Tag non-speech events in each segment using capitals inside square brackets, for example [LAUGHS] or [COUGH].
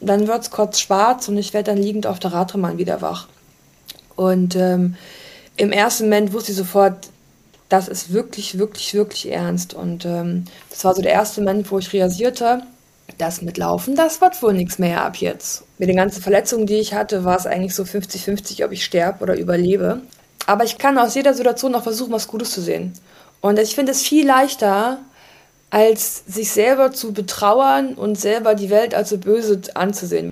dann wird es kurz schwarz und ich werde dann liegend auf der Radrennbahn wieder wach. Und ähm, im ersten Moment wusste ich sofort, das ist wirklich, wirklich, wirklich ernst. Und ähm, das war so der erste Moment, wo ich realisierte, das mit Laufen, das wird wohl nichts mehr ab jetzt. Mit den ganzen Verletzungen, die ich hatte, war es eigentlich so 50-50, ob ich sterbe oder überlebe. Aber ich kann aus jeder Situation noch versuchen, was Gutes zu sehen. Und ich finde es viel leichter, als sich selber zu betrauern und selber die Welt als so böse anzusehen.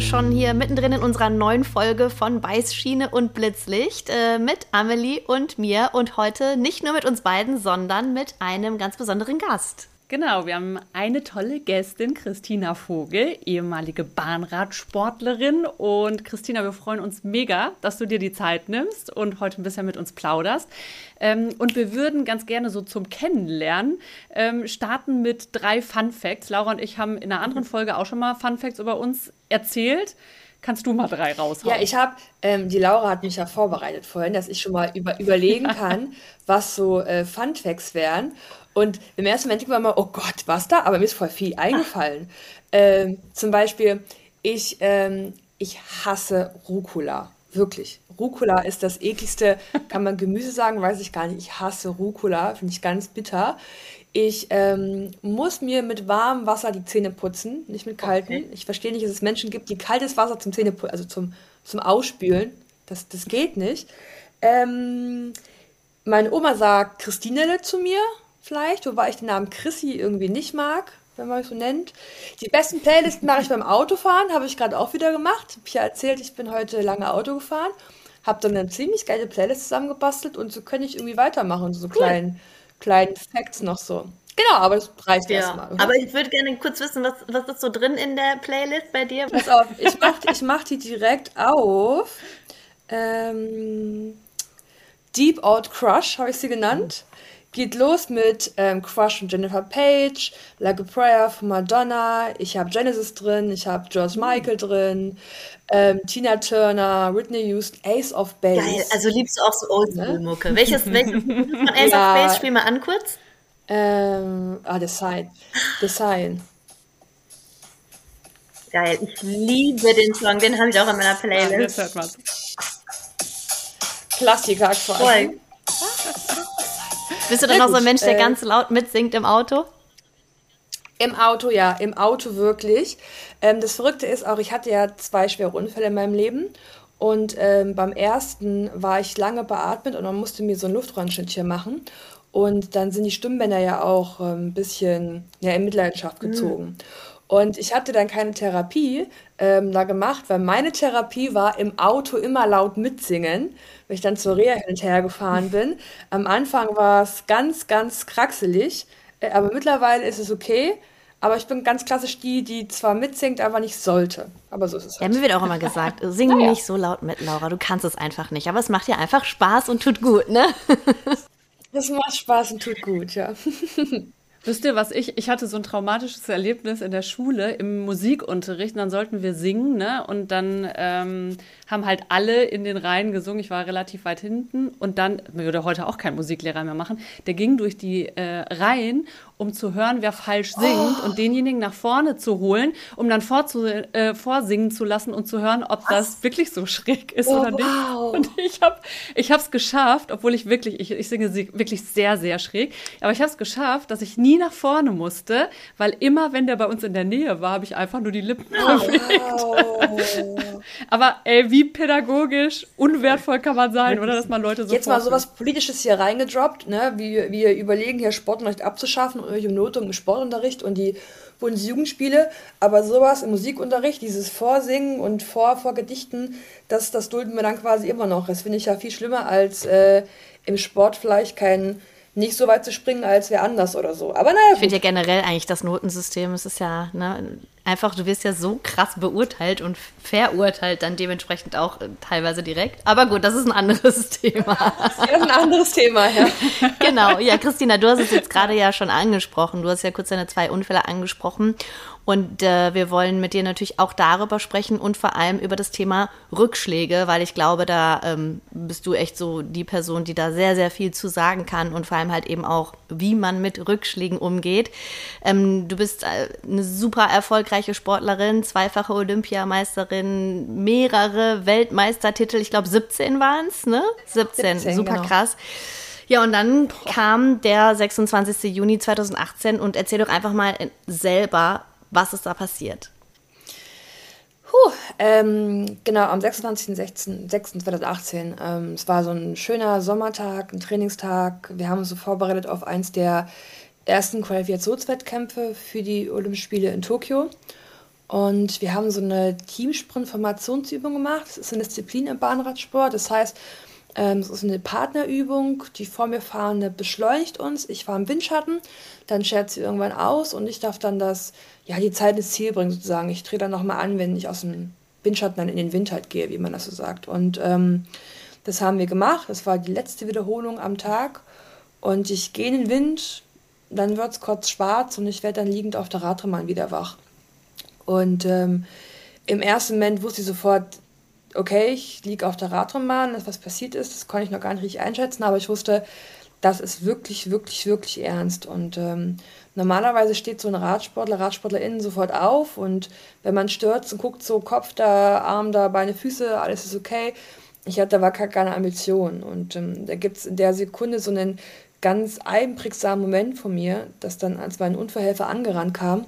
schon hier mittendrin in unserer neuen Folge von Beißschiene und Blitzlicht äh, mit Amelie und mir und heute nicht nur mit uns beiden, sondern mit einem ganz besonderen Gast. Genau, wir haben eine tolle Gästin, Christina Vogel, ehemalige Bahnradsportlerin. Und Christina, wir freuen uns mega, dass du dir die Zeit nimmst und heute ein bisschen mit uns plauderst. Ähm, und wir würden ganz gerne so zum Kennenlernen ähm, starten mit drei Fun Facts. Laura und ich haben in einer anderen Folge auch schon mal Fun Facts über uns erzählt. Kannst du mal drei raushauen? Ja, ich habe, ähm, die Laura hat mich ja vorbereitet vorhin, dass ich schon mal über, überlegen [LAUGHS] kann, was so äh, Fun Facts wären. Und im ersten Moment denkt man mal, oh Gott, was da? Aber mir ist voll viel eingefallen. Ähm, zum Beispiel, ich, ähm, ich hasse Rucola. Wirklich. Rucola ist das ekligste, [LAUGHS] kann man Gemüse sagen, weiß ich gar nicht. Ich hasse Rucola, finde ich ganz bitter. Ich ähm, muss mir mit warmem Wasser die Zähne putzen, nicht mit kaltem. Okay. Ich verstehe nicht, dass es Menschen gibt, die kaltes Wasser zum Zähne also zum, zum Ausspülen. Das, das geht nicht. Ähm, meine Oma sagt Christinele zu mir vielleicht, wobei ich den Namen Chrissy irgendwie nicht mag, wenn man es so nennt. Die besten Playlists mache ich beim Autofahren, habe ich gerade auch wieder gemacht. Ich habe ja erzählt, ich bin heute lange Auto gefahren, habe dann eine ziemlich geile Playlist zusammengebastelt und so kann ich irgendwie weitermachen, so cool. kleinen, kleinen Facts noch so. Genau, aber das reicht ja, erstmal. Aber ich würde gerne kurz wissen, was, was ist so drin in der Playlist bei dir? Pass auf, ich mache ich mach die direkt auf. Ähm, Deep Out Crush habe ich sie genannt geht los mit ähm, Crush von Jennifer Page, Like a Prayer von Madonna, ich habe Genesis drin, ich habe George. Michael drin, ähm, Tina Turner, Whitney Houston, Ace of Base. Geil, also liebst du auch so Oldschool-Mucke. Ne? Welches, welches [LAUGHS] von Ace ja. of Base? Spiel mal an kurz. Ähm, ah, The Sign. The Sign. Geil, ich liebe den Song, den habe ich auch in meiner Playlist. Ja, hört man. Klassiker quasi. Voll. Bist du dann auch so ein Mensch, der äh, ganz laut mitsingt im Auto? Im Auto, ja, im Auto wirklich. Ähm, das Verrückte ist auch, ich hatte ja zwei schwere Unfälle in meinem Leben. Und ähm, beim ersten war ich lange beatmet und man musste mir so ein Luftröhrenschnittchen machen. Und dann sind die Stimmbänder ja auch ähm, ein bisschen ja, in Mitleidenschaft mhm. gezogen. Mhm. Und ich hatte dann keine Therapie ähm, da gemacht, weil meine Therapie war im Auto immer laut mitsingen, wenn ich dann zur Reha hin und her gefahren [LAUGHS] bin. Am Anfang war es ganz, ganz kraxelig, äh, aber mittlerweile ist es okay. Aber ich bin ganz klassisch die, die zwar mitsingt, aber nicht sollte. Aber so ist es halt. Ja, mir wird auch immer gesagt, [LAUGHS] sing ja. nicht so laut mit, Laura, du kannst es einfach nicht. Aber es macht dir einfach Spaß und tut gut, ne? [LAUGHS] Das macht Spaß und tut gut, ja. Wisst ihr, was ich, ich hatte so ein traumatisches Erlebnis in der Schule im Musikunterricht und dann sollten wir singen, ne? Und dann ähm, haben halt alle in den Reihen gesungen. Ich war relativ weit hinten und dann, würde heute auch kein Musiklehrer mehr machen, der ging durch die äh, Reihen, um zu hören, wer falsch singt oh. und denjenigen nach vorne zu holen, um dann vorzu, äh, vorsingen zu lassen und zu hören, ob Was? das wirklich so schräg ist oh, oder nicht. Wow. Und ich habe ich es geschafft, obwohl ich wirklich, ich, ich singe wirklich sehr, sehr schräg, aber ich habe es geschafft, dass ich nie nach vorne musste, weil immer, wenn der bei uns in der Nähe war, habe ich einfach nur die Lippen oh, bewegt. Wow. [LAUGHS] aber ey, wie pädagogisch unwertvoll kann man sein, oder dass man Leute so. Jetzt mal sowas Politisches hier reingedroppt, ne? Wie wir überlegen, hier Sportunterricht abzuschaffen und im Notung im Sportunterricht und die Bundesjugendspiele, aber sowas im Musikunterricht, dieses Vorsingen und Vor, Vorgedichten, das, das dulden wir dann quasi immer noch. Das finde ich ja viel schlimmer als äh, im Sport vielleicht kein nicht so weit zu springen als wer anders oder so. Aber naja. Ich finde ja generell eigentlich das Notensystem, es ist ja, ne, einfach, du wirst ja so krass beurteilt und verurteilt dann dementsprechend auch äh, teilweise direkt. Aber gut, das ist ein anderes [LAUGHS] Thema. Das ist ein anderes Thema, ja. [LAUGHS] genau, ja, Christina, du hast es jetzt gerade ja schon angesprochen. Du hast ja kurz deine zwei Unfälle angesprochen. Und äh, wir wollen mit dir natürlich auch darüber sprechen und vor allem über das Thema Rückschläge, weil ich glaube, da ähm, bist du echt so die Person, die da sehr, sehr viel zu sagen kann und vor allem halt eben auch, wie man mit Rückschlägen umgeht. Ähm, du bist äh, eine super erfolgreiche Sportlerin, zweifache Olympiameisterin, mehrere Weltmeistertitel, ich glaube 17 waren es, ne? 17, 17 super genau. krass. Ja, und dann kam der 26. Juni 2018 und erzähl doch einfach mal selber, was ist da passiert? Puh, ähm, genau, am 26.06.2018. Ähm, es war so ein schöner Sommertag, ein Trainingstag. Wir haben uns so vorbereitet auf eins der ersten Qualifikationswettkämpfe für die Olympischen Spiele in Tokio. Und wir haben so eine Teamsprint-Formationsübung gemacht. Das ist eine Disziplin im Bahnradsport. Das heißt, ähm, es ist eine Partnerübung. Die vor mir fahrende beschleunigt uns. Ich fahre im Windschatten. Dann schert sie irgendwann aus und ich darf dann das ja, die Zeit ins Ziel bringen, sozusagen. Ich drehe dann nochmal an, wenn ich aus dem Windschatten dann in den Wind halt gehe, wie man das so sagt. Und ähm, das haben wir gemacht. Das war die letzte Wiederholung am Tag. Und ich gehe in den Wind, dann wird es kurz schwarz und ich werde dann liegend auf der Radrennbahn wieder wach. Und ähm, im ersten Moment wusste ich sofort, okay, ich liege auf der Radrennbahn, was passiert ist, das konnte ich noch gar nicht richtig einschätzen, aber ich wusste, das ist wirklich, wirklich, wirklich ernst. Und ähm, normalerweise steht so ein Radsportler, Radsportlerin sofort auf und wenn man stürzt und guckt so Kopf da, Arm da, Beine, Füße, alles ist okay. Ich hatte aber keine Ambition und ähm, da gibt es in der Sekunde so einen ganz einprägsamen Moment von mir, dass dann, als mein Unfallhelfer angerannt kam,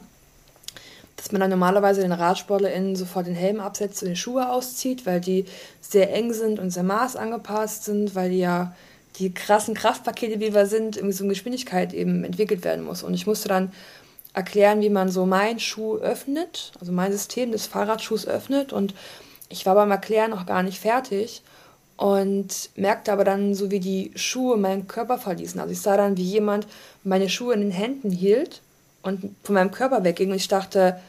dass man dann normalerweise den RadsportlerInnen sofort den Helm absetzt und die Schuhe auszieht, weil die sehr eng sind und sehr maßangepasst sind, weil die ja die krassen Kraftpakete, wie wir sind, irgendwie so eine Geschwindigkeit eben entwickelt werden muss. Und ich musste dann erklären, wie man so meinen Schuh öffnet, also mein System des Fahrradschuhs öffnet. Und ich war beim Erklären noch gar nicht fertig und merkte aber dann, so wie die Schuhe meinen Körper verließen. Also ich sah dann, wie jemand meine Schuhe in den Händen hielt und von meinem Körper wegging. Und ich dachte,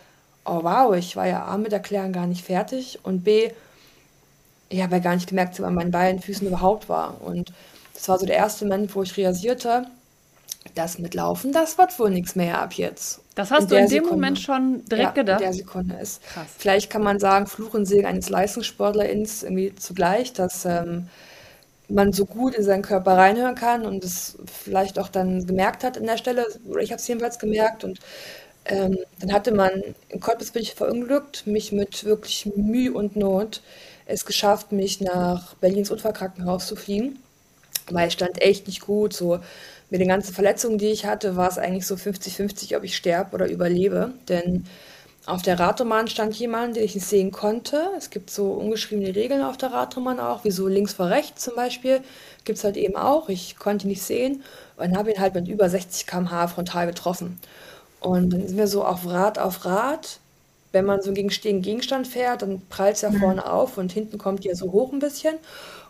oh wow, ich war ja A mit Erklären gar nicht fertig und B, ich habe ja gar nicht gemerkt, wo an meinen beiden Füßen überhaupt war. Und das war so der erste Moment, wo ich realisierte, das mit Laufen, das wird wohl nichts mehr ab jetzt. Das hast in du in dem Sekunde. Moment schon direkt ja, gedacht? in der Sekunde ist. Krass. Vielleicht kann man sagen, Fluch und Segen eines Leistungssportlerins irgendwie zugleich, dass ähm, man so gut in seinen Körper reinhören kann und es vielleicht auch dann gemerkt hat an der Stelle, oder ich habe es jedenfalls gemerkt und ähm, dann hatte man, in Cottbus bin ich verunglückt, mich mit wirklich Mühe und Not es geschafft, mich nach Berlins Unfallkrankenhaus zu fliegen weil ich stand echt nicht gut. So mit den ganzen Verletzungen, die ich hatte, war es eigentlich so 50-50, ob ich sterbe oder überlebe. Denn auf der Radroman stand jemand, den ich nicht sehen konnte. Es gibt so ungeschriebene Regeln auf der Radroman auch, wie so links vor rechts zum Beispiel. Gibt es halt eben auch. Ich konnte ihn nicht sehen und habe ihn halt mit über 60 km/h frontal getroffen. Und dann sind wir so auf Rad auf Rad. Wenn man so gegen stehenden Gegenstand fährt, dann prallt es ja mhm. vorne auf und hinten kommt die ja so hoch ein bisschen.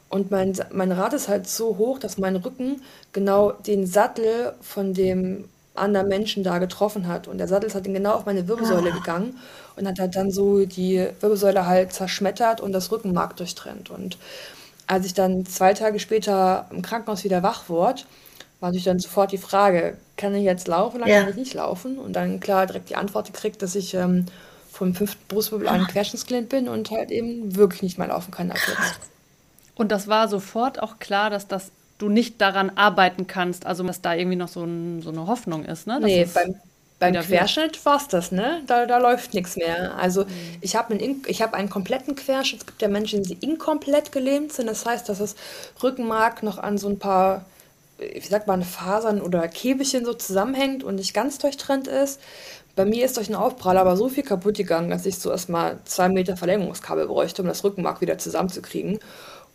Und mein, mein Rad ist halt so hoch, dass mein Rücken genau den Sattel von dem anderen Menschen da getroffen hat. Und der Sattel ist halt genau auf meine Wirbelsäule ah. gegangen und hat halt dann so die Wirbelsäule halt zerschmettert und das Rückenmark durchtrennt. Und als ich dann zwei Tage später im Krankenhaus wieder wach wurde, war natürlich dann sofort die Frage, kann ich jetzt laufen oder ja. kann ich nicht laufen? Und dann klar direkt die Antwort gekriegt, dass ich ähm, vom fünften Brustwirbel an Querschnittsgelähmt bin und halt eben wirklich nicht mehr laufen kann ab jetzt. Und das war sofort auch klar, dass das du nicht daran arbeiten kannst, also dass da irgendwie noch so, ein, so eine Hoffnung ist, ne? Dass nee, beim, beim Querschnitt war es das, ne? Da, da läuft nichts mehr. Also mhm. ich habe einen, hab einen kompletten Querschnitt. Es gibt ja Menschen, die inkomplett gelähmt sind. Das heißt, dass das Rückenmark noch an so ein paar, wie sagt man, Fasern oder Käbelchen so zusammenhängt und nicht ganz durchtrennt ist. Bei mir ist durch den Aufprall aber so viel kaputt gegangen, dass ich so erstmal zwei Meter Verlängerungskabel bräuchte, um das Rückenmark wieder zusammenzukriegen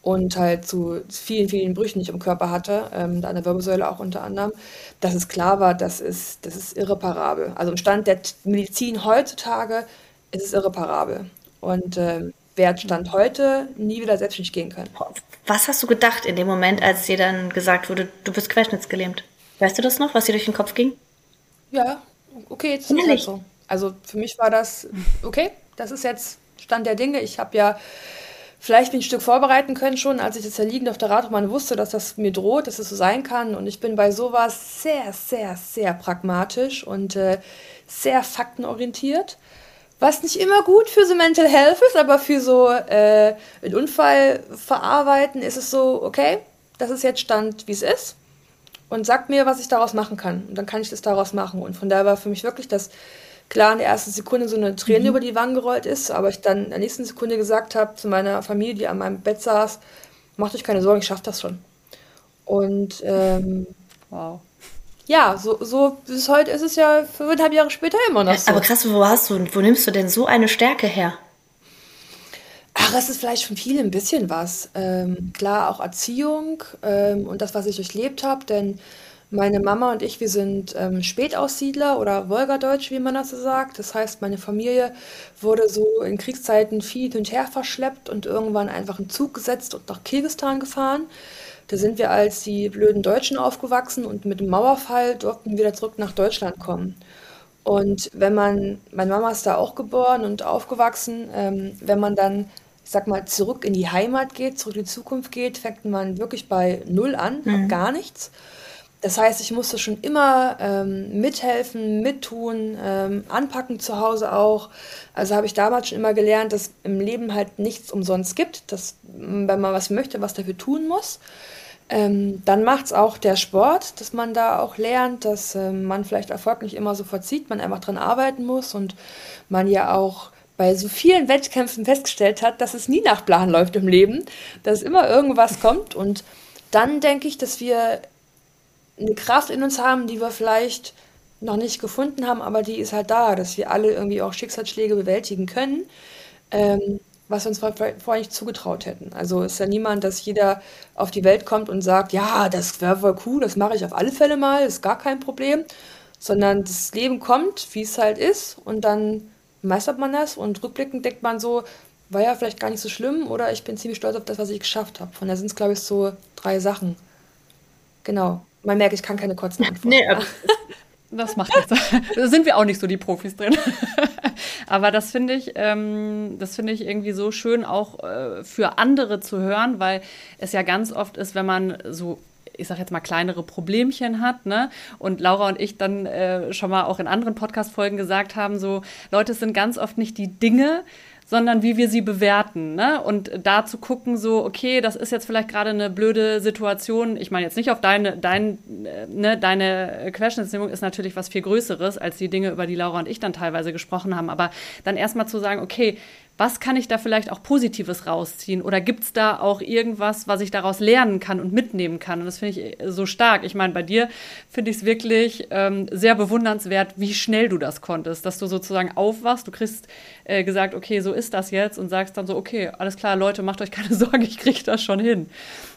und halt zu vielen, vielen Brüchen, die ich im Körper hatte, ähm, an der Wirbelsäule auch unter anderem, dass es klar war, das ist, das ist irreparabel. Also im Stand der Medizin heutzutage ist es irreparabel. Und ähm, wer Stand heute nie wieder selbstständig gehen können. Was hast du gedacht in dem Moment, als dir dann gesagt wurde, du bist querschnittsgelähmt? Weißt du das noch, was dir durch den Kopf ging? Ja, okay, jetzt ist es halt so. Also für mich war das, okay, das ist jetzt Stand der Dinge. Ich habe ja vielleicht ein Stück vorbereiten können schon, als ich das ja liegend auf der Radbahn wusste, dass das mir droht, dass es so sein kann. Und ich bin bei sowas sehr, sehr, sehr pragmatisch und äh, sehr faktenorientiert. Was nicht immer gut für so Mental Health ist, aber für so äh, einen Unfall verarbeiten ist es so, okay, das ist jetzt Stand, wie es ist. Und sagt mir, was ich daraus machen kann. Und dann kann ich das daraus machen. Und von daher war für mich wirklich das klar in der ersten Sekunde so eine Träne mhm. über die Wangen gerollt ist, aber ich dann in der nächsten Sekunde gesagt habe zu meiner Familie, die an meinem Bett saß, macht euch keine Sorgen, ich schaffe das schon. Und ähm, wow. Ja, so, so bis heute ist es ja fünfeinhalb Jahre später immer noch so. Aber krass, wo hast du, wo nimmst du denn so eine Stärke her? Ach, es ist vielleicht von vielen ein bisschen was. Ähm, klar, auch Erziehung ähm, und das, was ich durchlebt habe, denn meine Mama und ich, wir sind ähm, Spätaussiedler oder Wolgadeutsch, wie man das so sagt. Das heißt, meine Familie wurde so in Kriegszeiten viel hin und her verschleppt und irgendwann einfach in Zug gesetzt und nach Kirgistan gefahren. Da sind wir als die blöden Deutschen aufgewachsen und mit dem Mauerfall durften wir wieder zurück nach Deutschland kommen. Und wenn man, meine Mama ist da auch geboren und aufgewachsen, ähm, wenn man dann, ich sag mal, zurück in die Heimat geht, zurück in die Zukunft geht, fängt man wirklich bei Null an, mhm. gar nichts. Das heißt, ich musste schon immer ähm, mithelfen, mittun, ähm, anpacken zu Hause auch. Also habe ich damals schon immer gelernt, dass im Leben halt nichts umsonst gibt, dass wenn man was möchte, was dafür tun muss. Ähm, dann macht es auch der Sport, dass man da auch lernt, dass ähm, man vielleicht Erfolg nicht immer so verzieht, man einfach dran arbeiten muss und man ja auch bei so vielen Wettkämpfen festgestellt hat, dass es nie nach Plan läuft im Leben, dass immer irgendwas kommt und dann denke ich, dass wir eine Kraft in uns haben, die wir vielleicht noch nicht gefunden haben, aber die ist halt da, dass wir alle irgendwie auch Schicksalsschläge bewältigen können, ähm, was wir uns vorher nicht zugetraut hätten. Also ist ja niemand, dass jeder auf die Welt kommt und sagt, ja, das wäre voll cool, das mache ich auf alle Fälle mal, ist gar kein Problem, sondern das Leben kommt, wie es halt ist und dann meistert man das und rückblickend denkt man so, war ja vielleicht gar nicht so schlimm oder ich bin ziemlich stolz auf das, was ich geschafft habe. Von daher sind es, glaube ich, so drei Sachen. Genau. Man merkt, ich kann keine kurzen Antworten. Nee, das macht nichts. [LAUGHS] Da sind wir auch nicht so die Profis drin. [LAUGHS] Aber das finde ich, ähm, das finde ich irgendwie so schön auch äh, für andere zu hören, weil es ja ganz oft ist, wenn man so ich sag jetzt mal, kleinere Problemchen hat, ne? Und Laura und ich dann äh, schon mal auch in anderen Podcast-Folgen gesagt haben, so, Leute, es sind ganz oft nicht die Dinge, sondern wie wir sie bewerten. Ne? Und da zu gucken, so, okay, das ist jetzt vielleicht gerade eine blöde Situation. Ich meine jetzt nicht auf deine, dein, äh, ne, deine Querschnittslähmung ist natürlich was viel Größeres als die Dinge, über die Laura und ich dann teilweise gesprochen haben. Aber dann erstmal zu sagen, okay, was kann ich da vielleicht auch Positives rausziehen? Oder gibt es da auch irgendwas, was ich daraus lernen kann und mitnehmen kann? Und das finde ich äh, so stark. Ich meine, bei dir finde ich es wirklich ähm, sehr bewundernswert, wie schnell du das konntest, dass du sozusagen aufwachst, du kriegst äh, gesagt, okay, so ist das jetzt und sagst dann so, okay, alles klar, Leute, macht euch keine [LAUGHS] Sorgen, ich kriege das schon hin.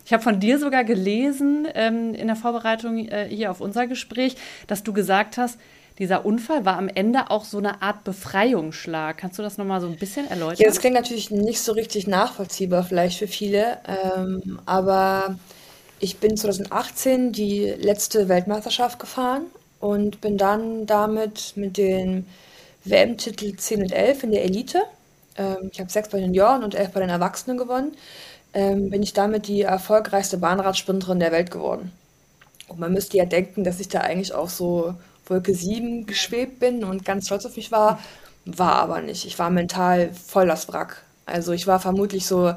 Ich habe von dir sogar gelesen ähm, in der Vorbereitung äh, hier auf unser Gespräch, dass du gesagt hast, dieser Unfall war am Ende auch so eine Art Befreiungsschlag. Kannst du das nochmal so ein bisschen erläutern? Ja, das klingt natürlich nicht so richtig nachvollziehbar vielleicht für viele, ähm, aber ich bin 2018 die letzte Weltmeisterschaft gefahren und bin dann damit mit den WM-Titel 10 und 11 in der Elite. Ähm, ich habe sechs bei den Junioren und elf bei den Erwachsenen gewonnen. Ähm, bin ich damit die erfolgreichste Bahnradsprinterin der Welt geworden. Und man müsste ja denken, dass ich da eigentlich auch so Wolke 7 geschwebt bin und ganz stolz auf mich war, war aber nicht. Ich war mental voll das Wrack. Also ich war vermutlich so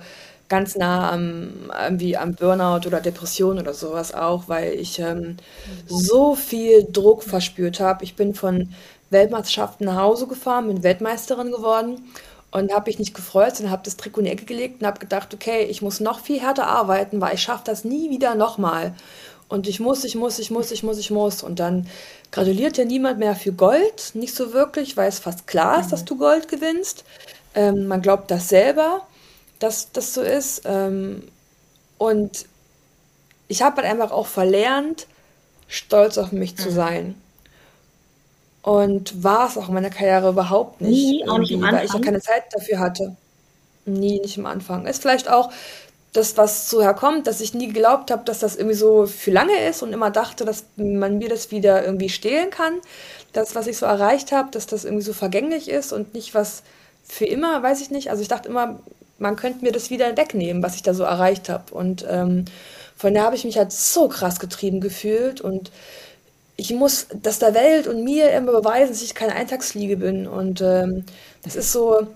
ganz nah am, irgendwie am Burnout oder Depression oder sowas auch, weil ich ähm, so viel Druck verspürt habe. Ich bin von Weltmeisterschaften nach Hause gefahren, bin Weltmeisterin geworden und habe mich nicht gefreut, sondern habe das Trikot in die Ecke gelegt und habe gedacht, okay, ich muss noch viel härter arbeiten, weil ich schaffe das nie wieder nochmal. Und ich muss, ich muss, ich muss, ich muss, ich muss. Und dann gratuliert ja niemand mehr für Gold, nicht so wirklich, weil es fast klar ist, mhm. dass du Gold gewinnst. Ähm, man glaubt das selber, dass das so ist. Ähm, und ich habe halt einfach auch verlernt, stolz auf mich mhm. zu sein. Und war es auch in meiner Karriere überhaupt nicht. Nie, auch nicht weil ich ja keine Zeit dafür hatte. Nie, nicht am Anfang. Ist vielleicht auch das, was so herkommt, dass ich nie geglaubt habe, dass das irgendwie so für lange ist und immer dachte, dass man mir das wieder irgendwie stehlen kann. Das, was ich so erreicht habe, dass das irgendwie so vergänglich ist und nicht was für immer, weiß ich nicht. Also ich dachte immer, man könnte mir das wieder wegnehmen, was ich da so erreicht habe. Und ähm, von daher habe ich mich halt so krass getrieben gefühlt und ich muss das der Welt und mir immer beweisen, dass ich keine Eintagsfliege bin. Und ähm, das ist so,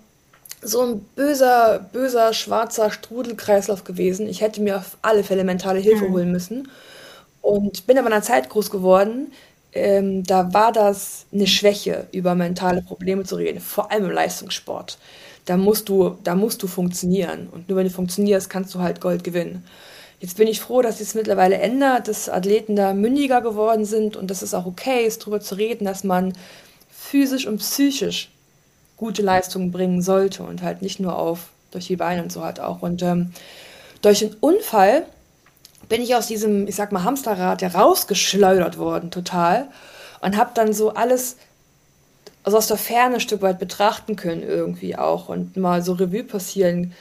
so ein böser, böser, schwarzer Strudelkreislauf gewesen. Ich hätte mir auf alle Fälle mentale Hilfe mhm. holen müssen. Und bin aber in einer Zeit groß geworden, ähm, da war das eine Schwäche, über mentale Probleme zu reden, vor allem im Leistungssport. Da musst du, da musst du funktionieren. Und nur wenn du funktionierst, kannst du halt Gold gewinnen. Jetzt bin ich froh, dass es mittlerweile ändert, dass Athleten da mündiger geworden sind und dass es auch okay ist, darüber zu reden, dass man physisch und psychisch gute Leistungen bringen sollte und halt nicht nur auf durch die Beine und so halt auch. Und ähm, durch einen Unfall bin ich aus diesem, ich sag mal, Hamsterrad ja rausgeschleudert worden, total. Und habe dann so alles also aus der Ferne ein Stück weit betrachten können irgendwie auch und mal so Revue passieren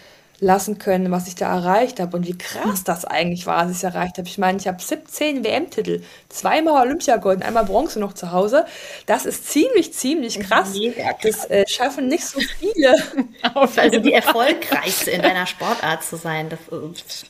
lassen können, was ich da erreicht habe und wie krass das eigentlich war, was ich erreicht habe. Ich meine, ich habe 17 WM-Titel, zweimal Olympiagold und einmal Bronze noch zu Hause. Das ist ziemlich, ziemlich krass. krass. Das äh, schaffen nicht so viele. [LAUGHS] also die erfolgreichste in deiner Sportart zu sein, das ist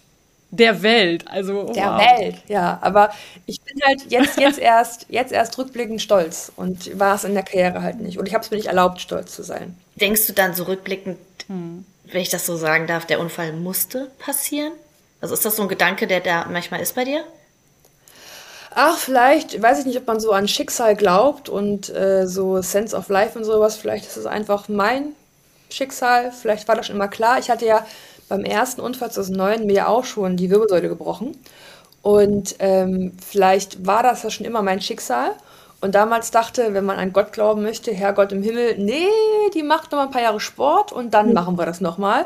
der Welt, also der wow. Welt, ja. Aber ich bin halt jetzt, jetzt erst, jetzt erst rückblickend stolz und war es in der Karriere halt nicht. Und ich habe es mir nicht erlaubt, stolz zu sein. Denkst du dann so rückblickend, hm wenn ich das so sagen darf, der Unfall musste passieren? Also ist das so ein Gedanke, der da manchmal ist bei dir? Ach, vielleicht, weiß ich nicht, ob man so an Schicksal glaubt und äh, so Sense of Life und sowas. Vielleicht ist es einfach mein Schicksal. Vielleicht war das schon immer klar. Ich hatte ja beim ersten Unfall 2009 mir auch schon die Wirbelsäule gebrochen. Und ähm, vielleicht war das ja schon immer mein Schicksal und damals dachte, wenn man an Gott glauben möchte, Herr Gott im Himmel, nee, die macht noch mal ein paar Jahre Sport und dann mhm. machen wir das noch mal.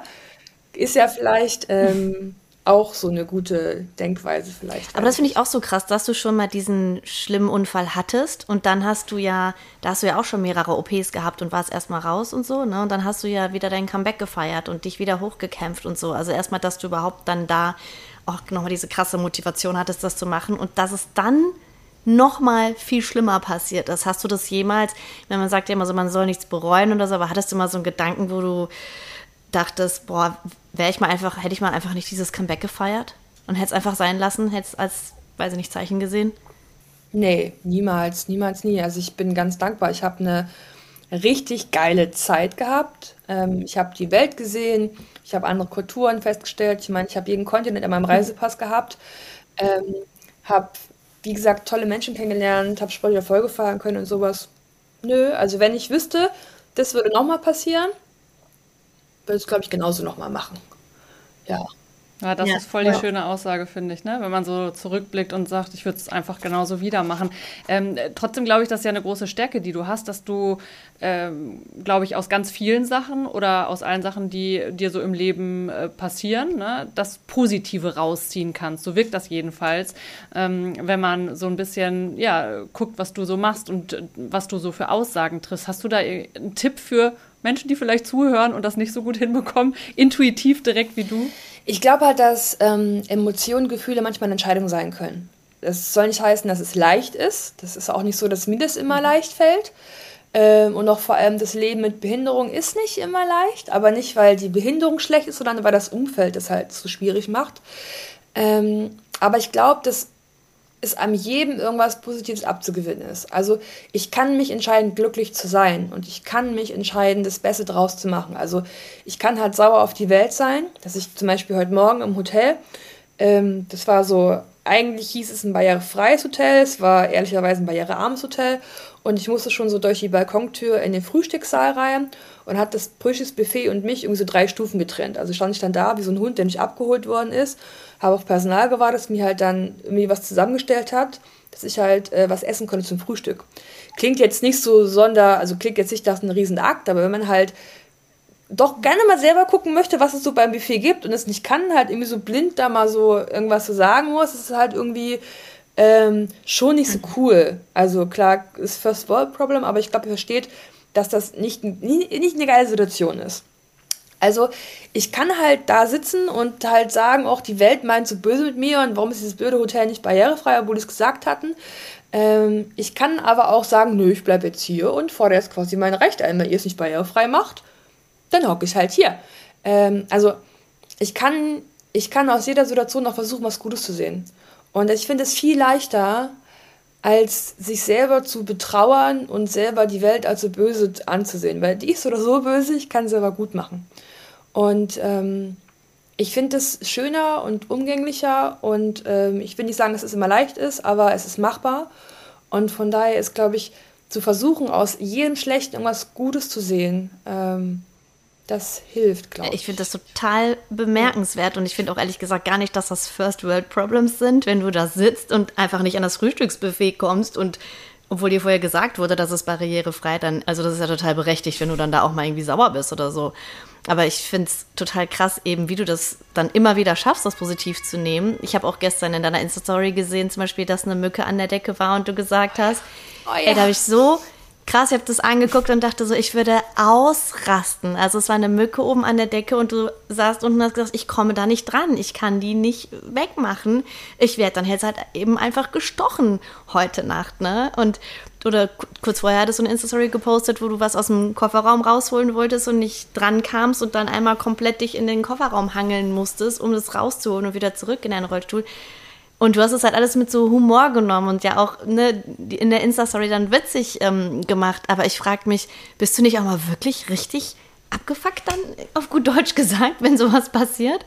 Ist ja vielleicht ähm, auch so eine gute Denkweise vielleicht. Aber das finde ich auch so krass, dass du schon mal diesen schlimmen Unfall hattest und dann hast du ja, da hast du ja auch schon mehrere OPs gehabt und warst erstmal raus und so, ne? Und dann hast du ja wieder dein Comeback gefeiert und dich wieder hochgekämpft und so. Also erstmal, dass du überhaupt dann da auch nochmal diese krasse Motivation hattest, das zu machen und dass es dann noch mal viel schlimmer passiert ist. Hast du das jemals, wenn man sagt ja immer so, man soll nichts bereuen oder so, aber hattest du mal so einen Gedanken, wo du dachtest, boah, wäre ich mal einfach, hätte ich mal einfach nicht dieses Comeback gefeiert und hätte es einfach sein lassen, hätte es als, weiß ich nicht, Zeichen gesehen? Nee, niemals, niemals, nie. Also ich bin ganz dankbar. Ich habe eine richtig geile Zeit gehabt. Ähm, ich habe die Welt gesehen, ich habe andere Kulturen festgestellt. Ich meine, ich habe jeden Kontinent in meinem Reisepass gehabt. Ähm, habe wie gesagt, tolle Menschen kennengelernt, habe sportliche Erfolge feiern können und sowas. Nö, also wenn ich wüsste, das würde nochmal passieren, würde ich es, glaube ich, genauso nochmal machen. Ja. Ja, das ja. ist voll die ja. schöne Aussage, finde ich, ne? wenn man so zurückblickt und sagt, ich würde es einfach genauso wieder machen. Ähm, trotzdem glaube ich, das ist ja eine große Stärke, die du hast, dass du, ähm, glaube ich, aus ganz vielen Sachen oder aus allen Sachen, die dir so im Leben äh, passieren, ne, das Positive rausziehen kannst. So wirkt das jedenfalls, ähm, wenn man so ein bisschen ja, guckt, was du so machst und äh, was du so für Aussagen triffst. Hast du da einen Tipp für Menschen, die vielleicht zuhören und das nicht so gut hinbekommen, intuitiv direkt wie du? Ich glaube halt, dass ähm, Emotionen, Gefühle manchmal eine Entscheidung sein können. Das soll nicht heißen, dass es leicht ist. Das ist auch nicht so, dass mir das immer leicht fällt. Ähm, und auch vor allem das Leben mit Behinderung ist nicht immer leicht, aber nicht, weil die Behinderung schlecht ist, sondern weil das Umfeld es halt so schwierig macht. Ähm, aber ich glaube, dass es an jedem irgendwas Positives abzugewinnen ist. Also ich kann mich entscheiden, glücklich zu sein und ich kann mich entscheiden, das Beste draus zu machen. Also ich kann halt sauer auf die Welt sein, dass ich zum Beispiel heute Morgen im Hotel, ähm, das war so, eigentlich hieß es ein barrierefreies Hotel, es war ehrlicherweise ein barrierearmes Hotel und ich musste schon so durch die Balkontür in den Frühstückssaal rein und hat das Frühstücksbuffet und mich irgendwie so drei Stufen getrennt. Also stand ich dann da wie so ein Hund, der nicht abgeholt worden ist habe auf Personal gewartet, das mir halt dann irgendwie was zusammengestellt hat, dass ich halt äh, was essen konnte zum Frühstück. Klingt jetzt nicht so sonder, also klingt jetzt nicht nach einem riesen Akt, aber wenn man halt doch gerne mal selber gucken möchte, was es so beim Buffet gibt und es nicht kann, halt irgendwie so blind da mal so irgendwas zu so sagen muss, ist halt irgendwie ähm, schon nicht so cool. Also klar, ist First World Problem, aber ich glaube, ihr versteht, dass das nicht, nicht eine geile Situation ist. Also ich kann halt da sitzen und halt sagen, auch die Welt meint so böse mit mir und warum ist dieses blöde Hotel nicht barrierefrei, obwohl die es gesagt hatten. Ähm, ich kann aber auch sagen, nö, ich bleibe jetzt hier und fordere jetzt quasi mein Recht ein. Wenn ihr es nicht barrierefrei macht, dann hocke ich halt hier. Ähm, also ich kann, ich kann aus jeder Situation noch versuchen, was Gutes zu sehen. Und ich finde es viel leichter, als sich selber zu betrauern und selber die Welt als so böse anzusehen. Weil die ist oder so böse, ich kann sie aber gut machen. Und ähm, ich finde es schöner und umgänglicher und ähm, ich will nicht sagen, dass es immer leicht ist, aber es ist machbar. Und von daher ist, glaube ich, zu versuchen, aus jedem Schlechten irgendwas Gutes zu sehen, ähm, das hilft, glaube ich. Ich finde das total bemerkenswert und ich finde auch ehrlich gesagt gar nicht, dass das First World Problems sind, wenn du da sitzt und einfach nicht an das Frühstücksbuffet kommst und obwohl dir vorher gesagt wurde, dass es barrierefrei dann, also das ist ja total berechtigt, wenn du dann da auch mal irgendwie sauer bist oder so. Aber ich finde es total krass, eben wie du das dann immer wieder schaffst, das positiv zu nehmen. Ich habe auch gestern in deiner Insta-Story gesehen, zum Beispiel, dass eine Mücke an der Decke war und du gesagt hast, oh ja. ey, da habe ich so krass, ich habe das angeguckt und dachte so, ich würde ausrasten. Also es war eine Mücke oben an der Decke und du saßt unten und hast gesagt, ich komme da nicht dran, ich kann die nicht wegmachen. Ich werde dann jetzt halt eben einfach gestochen heute Nacht, ne? Und oder kurz vorher hattest du eine Insta-Story gepostet, wo du was aus dem Kofferraum rausholen wolltest und nicht dran kamst und dann einmal komplett dich in den Kofferraum hangeln musstest, um das rauszuholen und wieder zurück in deinen Rollstuhl. Und du hast es halt alles mit so Humor genommen und ja auch ne, in der Insta-Story dann witzig ähm, gemacht. Aber ich frage mich, bist du nicht auch mal wirklich richtig abgefuckt dann, auf gut Deutsch gesagt, wenn sowas passiert?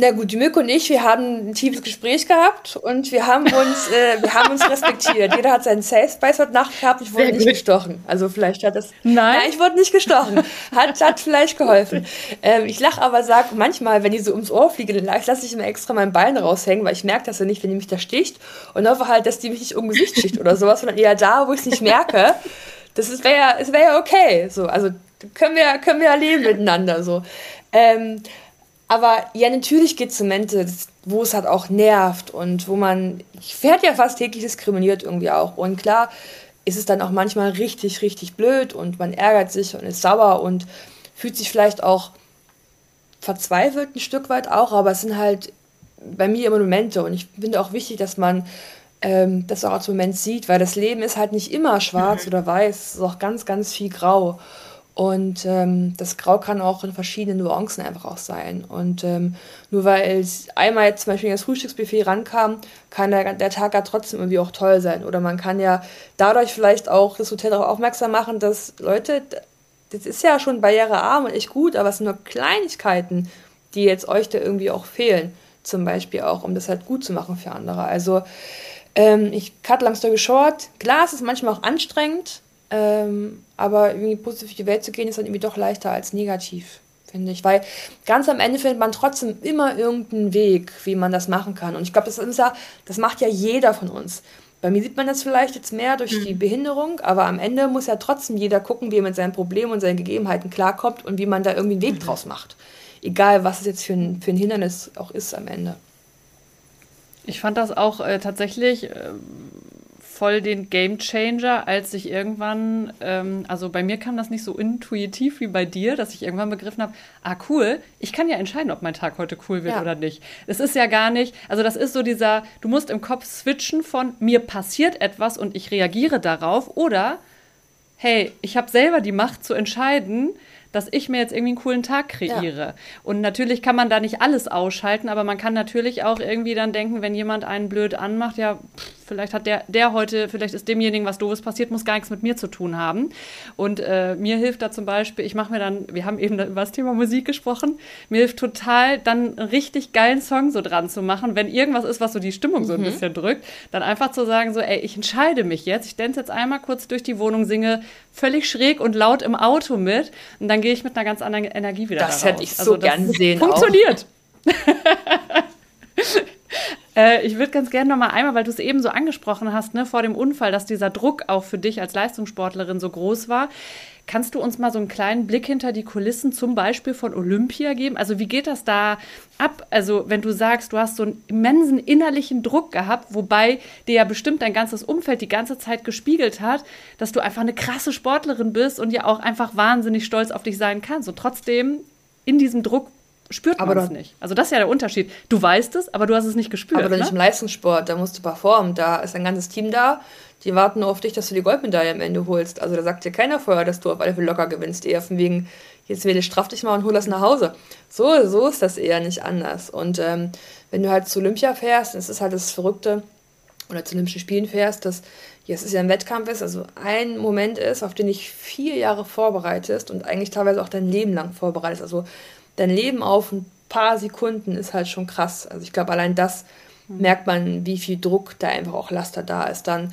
Na gut, die Mücke und ich, wir haben ein tiefes Gespräch gehabt und wir haben uns, äh, wir haben uns [LAUGHS] respektiert. Jeder hat seinen Safe Space heute Nacht gehabt. Ich wurde nicht gut. gestochen. Also vielleicht hat das. Nein. Nein, ich wurde nicht gestochen. Hat, hat vielleicht geholfen. Ähm, ich lache aber, sag manchmal, wenn die so ums Ohr fliegen, dann lasse ich immer extra mein Bein raushängen, weil ich merke das ja nicht, wenn die mich da sticht. Und hoffe halt, dass die mich nicht um Gesicht sticht oder sowas, sondern eher da, wo ich es nicht merke. Das wäre ja, es wäre ja okay. So, also können wir, können wir ja leben miteinander. So. Ähm, aber ja, natürlich gibt es Momente, wo es halt auch nervt und wo man, ich werde ja fast täglich diskriminiert irgendwie auch. Und klar ist es dann auch manchmal richtig, richtig blöd und man ärgert sich und ist sauer und fühlt sich vielleicht auch verzweifelt ein Stück weit auch, aber es sind halt bei mir immer Momente und ich finde auch wichtig, dass man ähm, das auch als Moment sieht, weil das Leben ist halt nicht immer schwarz mhm. oder weiß, es ist auch ganz, ganz viel grau. Und ähm, das Grau kann auch in verschiedenen Nuancen einfach auch sein. Und ähm, nur weil es einmal jetzt zum Beispiel das Frühstücksbuffet rankam, kann der, der Tag ja trotzdem irgendwie auch toll sein. Oder man kann ja dadurch vielleicht auch das Hotel darauf aufmerksam machen, dass Leute, das ist ja schon barrierearm und echt gut, aber es sind nur Kleinigkeiten, die jetzt euch da irgendwie auch fehlen. Zum Beispiel auch, um das halt gut zu machen für andere. Also ähm, ich cut long story short. Klar, es ist manchmal auch anstrengend, ähm, aber irgendwie positiv durch die Welt zu gehen, ist dann irgendwie doch leichter als negativ, finde ich. Weil ganz am Ende findet man trotzdem immer irgendeinen Weg, wie man das machen kann. Und ich glaube, das ist ja, das macht ja jeder von uns. Bei mir sieht man das vielleicht jetzt mehr durch mhm. die Behinderung, aber am Ende muss ja trotzdem jeder gucken, wie er mit seinen Problemen und seinen Gegebenheiten klarkommt und wie man da irgendwie einen Weg mhm. draus macht. Egal, was es jetzt für ein, für ein Hindernis auch ist am Ende. Ich fand das auch äh, tatsächlich äh, voll den Game Changer, als ich irgendwann, ähm, also bei mir kam das nicht so intuitiv wie bei dir, dass ich irgendwann begriffen habe, ah cool, ich kann ja entscheiden, ob mein Tag heute cool wird ja. oder nicht. Es ist ja gar nicht, also das ist so dieser, du musst im Kopf switchen von mir passiert etwas und ich reagiere darauf oder hey, ich habe selber die Macht zu entscheiden, dass ich mir jetzt irgendwie einen coolen Tag kreiere. Ja. Und natürlich kann man da nicht alles ausschalten, aber man kann natürlich auch irgendwie dann denken, wenn jemand einen blöd anmacht, ja, pff, vielleicht hat der, der heute, vielleicht ist demjenigen was Doofes passiert, muss gar nichts mit mir zu tun haben. Und äh, mir hilft da zum Beispiel, ich mache mir dann, wir haben eben über das Thema Musik gesprochen, mir hilft total, dann einen richtig geilen Song so dran zu machen, wenn irgendwas ist, was so die Stimmung so ein mhm. bisschen drückt, dann einfach zu sagen, so, ey, ich entscheide mich jetzt, ich dance jetzt einmal kurz durch die Wohnung, singe völlig schräg und laut im Auto mit und dann gehe ich mit einer ganz anderen Energie wieder Das hätte ich so also, gern sehen. Funktioniert. [LAUGHS] Äh, ich würde ganz gerne noch mal einmal, weil du es eben so angesprochen hast, ne, vor dem Unfall, dass dieser Druck auch für dich als Leistungssportlerin so groß war. Kannst du uns mal so einen kleinen Blick hinter die Kulissen zum Beispiel von Olympia geben? Also wie geht das da ab? Also wenn du sagst, du hast so einen immensen innerlichen Druck gehabt, wobei dir ja bestimmt dein ganzes Umfeld die ganze Zeit gespiegelt hat, dass du einfach eine krasse Sportlerin bist und ja auch einfach wahnsinnig stolz auf dich sein kannst. Und trotzdem in diesem Druck spürt man es nicht. Also das ist ja der Unterschied. Du weißt es, aber du hast es nicht gespürt. Aber ne? nicht im Leistungssport, da musst du performen. Da ist ein ganzes Team da, die warten nur auf dich, dass du die Goldmedaille am Ende holst. Also da sagt dir keiner vorher, dass du auf alle Fälle locker gewinnst. Eher von wegen, jetzt will ich straff dich mal und hol das nach Hause. So, so ist das eher nicht anders. Und ähm, wenn du halt zu Olympia fährst, das ist halt das Verrückte, oder zu Olympischen Spielen fährst, dass jetzt ist ja ein Wettkampf ist, also ein Moment ist, auf den dich vier Jahre vorbereitest und eigentlich teilweise auch dein Leben lang vorbereitest. Also dein Leben auf ein paar Sekunden ist halt schon krass. Also ich glaube, allein das mhm. merkt man, wie viel Druck da einfach auch Laster da ist. Dann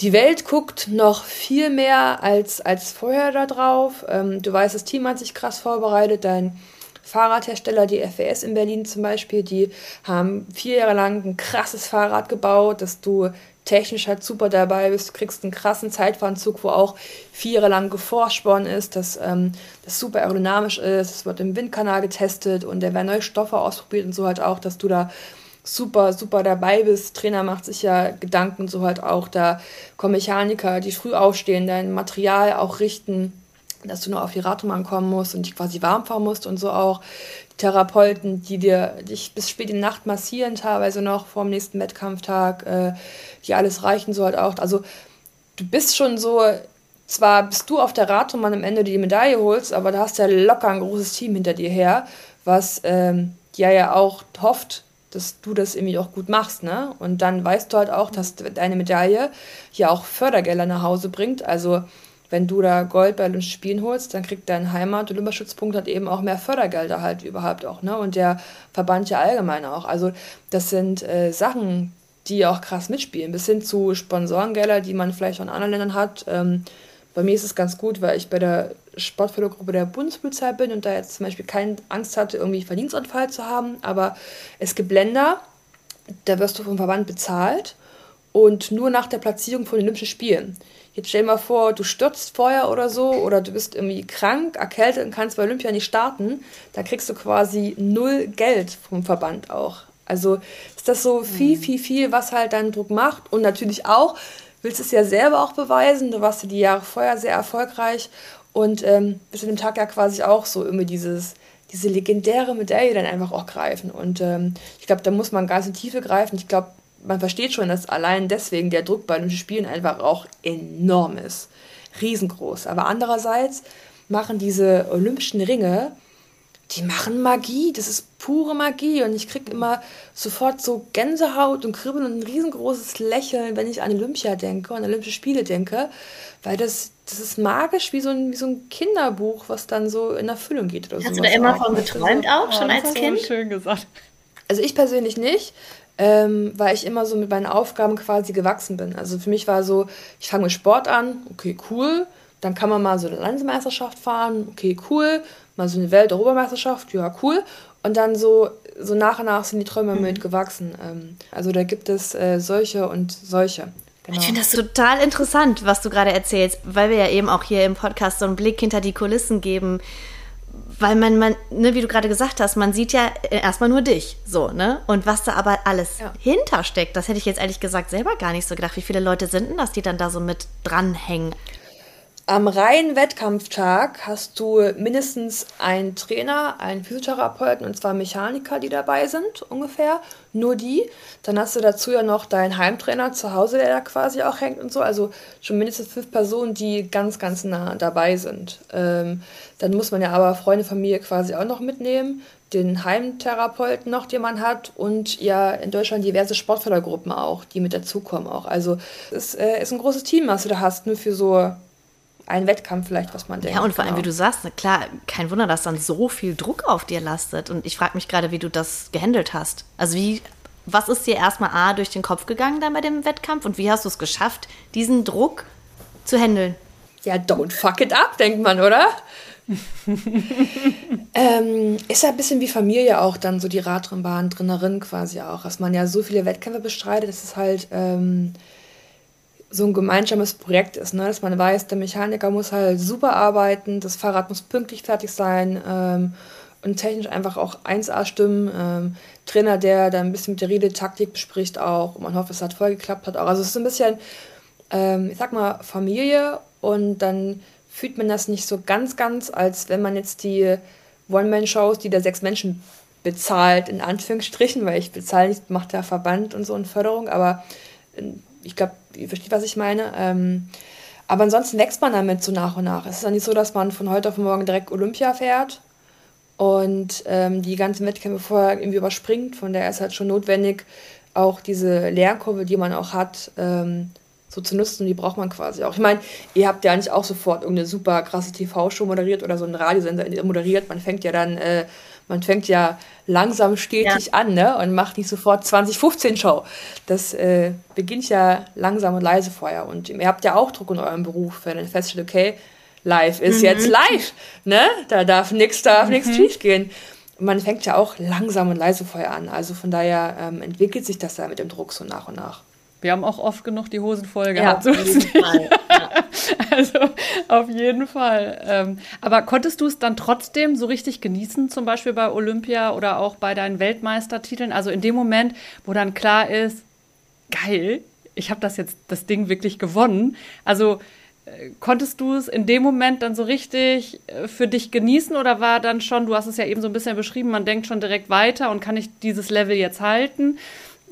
die Welt guckt noch viel mehr als, als vorher da drauf. Ähm, du weißt, das Team hat sich krass vorbereitet. Dein Fahrradhersteller, die FWS in Berlin zum Beispiel, die haben vier Jahre lang ein krasses Fahrrad gebaut, dass du technisch halt super dabei bist. Du kriegst einen krassen Zeitfahranzug, wo auch vier Jahre lang geforscht worden ist, dass ähm, das super aerodynamisch ist. Es wird im Windkanal getestet und da werden neue Stoffe ausprobiert und so halt auch, dass du da super, super dabei bist. Trainer macht sich ja Gedanken, so halt auch. Da kommen Mechaniker, die früh aufstehen, dein Material auch richten, dass du nur auf die Radrennbahn kommen musst und dich quasi warm fahren musst und so auch. Therapeuten, die dir dich bis spät in die Nacht massieren, teilweise noch vor dem nächsten Wettkampftag, äh, die alles reichen, so halt auch. Also du bist schon so, zwar bist du auf der Radrennbahn am Ende die Medaille holst, aber da hast ja locker ein großes Team hinter dir her, was ähm, ja ja auch hofft, dass du das irgendwie auch gut machst, ne? Und dann weißt du halt auch, dass deine Medaille ja auch Fördergelder nach Hause bringt. Also wenn du da Gold bei den Spielen holst, dann kriegt dein Heimat- und Olympiaschutzpunkt halt eben auch mehr Fördergelder halt überhaupt auch, ne? Und der Verband ja allgemein auch. Also das sind äh, Sachen, die auch krass mitspielen, bis hin zu Sponsorengelder, die man vielleicht auch in anderen Ländern hat. Ähm, bei mir ist es ganz gut, weil ich bei der Sportfördergruppe der Bundespolizei bin und da jetzt zum Beispiel keine Angst hatte, irgendwie Verdienstunfall zu haben. Aber es gibt Länder, da wirst du vom Verband bezahlt und nur nach der Platzierung von den Olympischen Spielen. Jetzt stell dir mal vor, du stürzt vorher oder so oder du bist irgendwie krank, erkältet und kannst bei Olympia nicht starten, da kriegst du quasi null Geld vom Verband auch. Also ist das so viel, mhm. viel, viel, was halt deinen Druck macht und natürlich auch, willst es ja selber auch beweisen, du warst ja die Jahre vorher sehr erfolgreich und ähm, bist an dem Tag ja quasi auch so immer dieses, diese legendäre Medaille dann einfach auch greifen. Und ähm, ich glaube, da muss man ganz in Tiefe greifen. Ich glaube, man versteht schon, dass allein deswegen der Druck bei den Spielen einfach auch enorm ist. Riesengroß. Aber andererseits machen diese olympischen Ringe, die machen Magie. Das ist pure Magie. Und ich kriege immer sofort so Gänsehaut und Kribbeln und ein riesengroßes Lächeln, wenn ich an Olympia denke, an Olympische Spiele denke. Weil das, das ist magisch wie so, ein, wie so ein Kinderbuch, was dann so in Erfüllung geht. Oder Hast du da immer von geträumt auch, schon als Kind? schön gesagt. Also ich persönlich nicht ähm, weil ich immer so mit meinen Aufgaben quasi gewachsen bin. Also für mich war so, ich fange mit Sport an, okay, cool. Dann kann man mal so eine Landesmeisterschaft fahren, okay, cool. Mal so eine Welt-Europameisterschaft, ja, cool. Und dann so, so nach und nach sind die Träume mhm. mit gewachsen. Ähm, also da gibt es äh, solche und solche. Genau. Ich finde das total interessant, was du gerade erzählst, weil wir ja eben auch hier im Podcast so einen Blick hinter die Kulissen geben weil man, man ne, wie du gerade gesagt hast, man sieht ja erstmal nur dich, so, ne? Und was da aber alles ja. hintersteckt, das hätte ich jetzt ehrlich gesagt selber gar nicht so gedacht. Wie viele Leute sind denn das, die dann da so mit dranhängen? Am reinen Wettkampftag hast du mindestens einen Trainer, einen Physiotherapeuten und zwei Mechaniker, die dabei sind, ungefähr. Nur die. Dann hast du dazu ja noch deinen Heimtrainer zu Hause, der da quasi auch hängt und so. Also schon mindestens fünf Personen, die ganz, ganz nah dabei sind. Ähm, dann muss man ja aber Freunde, Familie quasi auch noch mitnehmen. Den Heimtherapeuten noch, den man hat. Und ja, in Deutschland diverse Sportfördergruppen auch, die mit dazukommen auch. Also es äh, ist ein großes Team, was du da hast, nur für so ein Wettkampf vielleicht, was man denkt. Ja, und vor allem, genau. wie du sagst, klar, kein Wunder, dass dann so viel Druck auf dir lastet. Und ich frage mich gerade, wie du das gehandelt hast. Also wie, was ist dir erstmal A durch den Kopf gegangen dann bei dem Wettkampf und wie hast du es geschafft, diesen Druck zu handeln? Ja, don't fuck it up, denkt man, oder? [LAUGHS] ähm, ist ja ein bisschen wie Familie auch dann so die Radrennbahn drinnerin quasi auch, dass man ja so viele Wettkämpfe bestreitet, dass es halt ähm, so ein gemeinsames Projekt ist, ne? dass man weiß, der Mechaniker muss halt super arbeiten, das Fahrrad muss pünktlich fertig sein ähm, und technisch einfach auch 1A stimmen. Ähm, Trainer, der dann ein bisschen mit der Rede Taktik bespricht auch und man hofft, es hat voll geklappt hat auch. Also es ist ein bisschen, ähm, ich sag mal, Familie und dann fühlt man das nicht so ganz, ganz, als wenn man jetzt die One-Man-Shows, die da sechs Menschen bezahlt, in Anführungsstrichen, weil ich bezahle nicht, macht der Verband und so eine Förderung, aber äh, ich glaube, ihr versteht, was ich meine. Ähm, aber ansonsten wächst man damit so nach und nach. Es ist ja nicht so, dass man von heute auf morgen direkt Olympia fährt und ähm, die ganzen Wettkämpfe vorher irgendwie überspringt. Von daher ist halt schon notwendig, auch diese Lernkurve, die man auch hat, ähm, so zu nutzen. Die braucht man quasi auch. Ich meine, ihr habt ja nicht auch sofort irgendeine super krasse TV-Show moderiert oder so einen Radiosender moderiert. Man fängt ja dann äh, man fängt ja langsam stetig ja. an ne? und macht nicht sofort 2015-Show. Das äh, beginnt ja langsam und leise vorher. Und ihr habt ja auch Druck in eurem Beruf, wenn ihr feststellt, okay, live ist mhm. jetzt live. Ne? Da darf nichts darf mhm. schief gehen. man fängt ja auch langsam und leise vorher an. Also von daher ähm, entwickelt sich das da mit dem Druck so nach und nach. Wir haben auch oft genug die Hosen voll gehabt. Ja, auf jeden [LAUGHS] Fall. Ja. Also auf jeden Fall. Ähm, aber konntest du es dann trotzdem so richtig genießen, zum Beispiel bei Olympia oder auch bei deinen Weltmeistertiteln? Also in dem Moment, wo dann klar ist, geil, ich habe das jetzt, das Ding wirklich gewonnen. Also äh, konntest du es in dem Moment dann so richtig äh, für dich genießen oder war dann schon, du hast es ja eben so ein bisschen beschrieben, man denkt schon direkt weiter und kann ich dieses Level jetzt halten?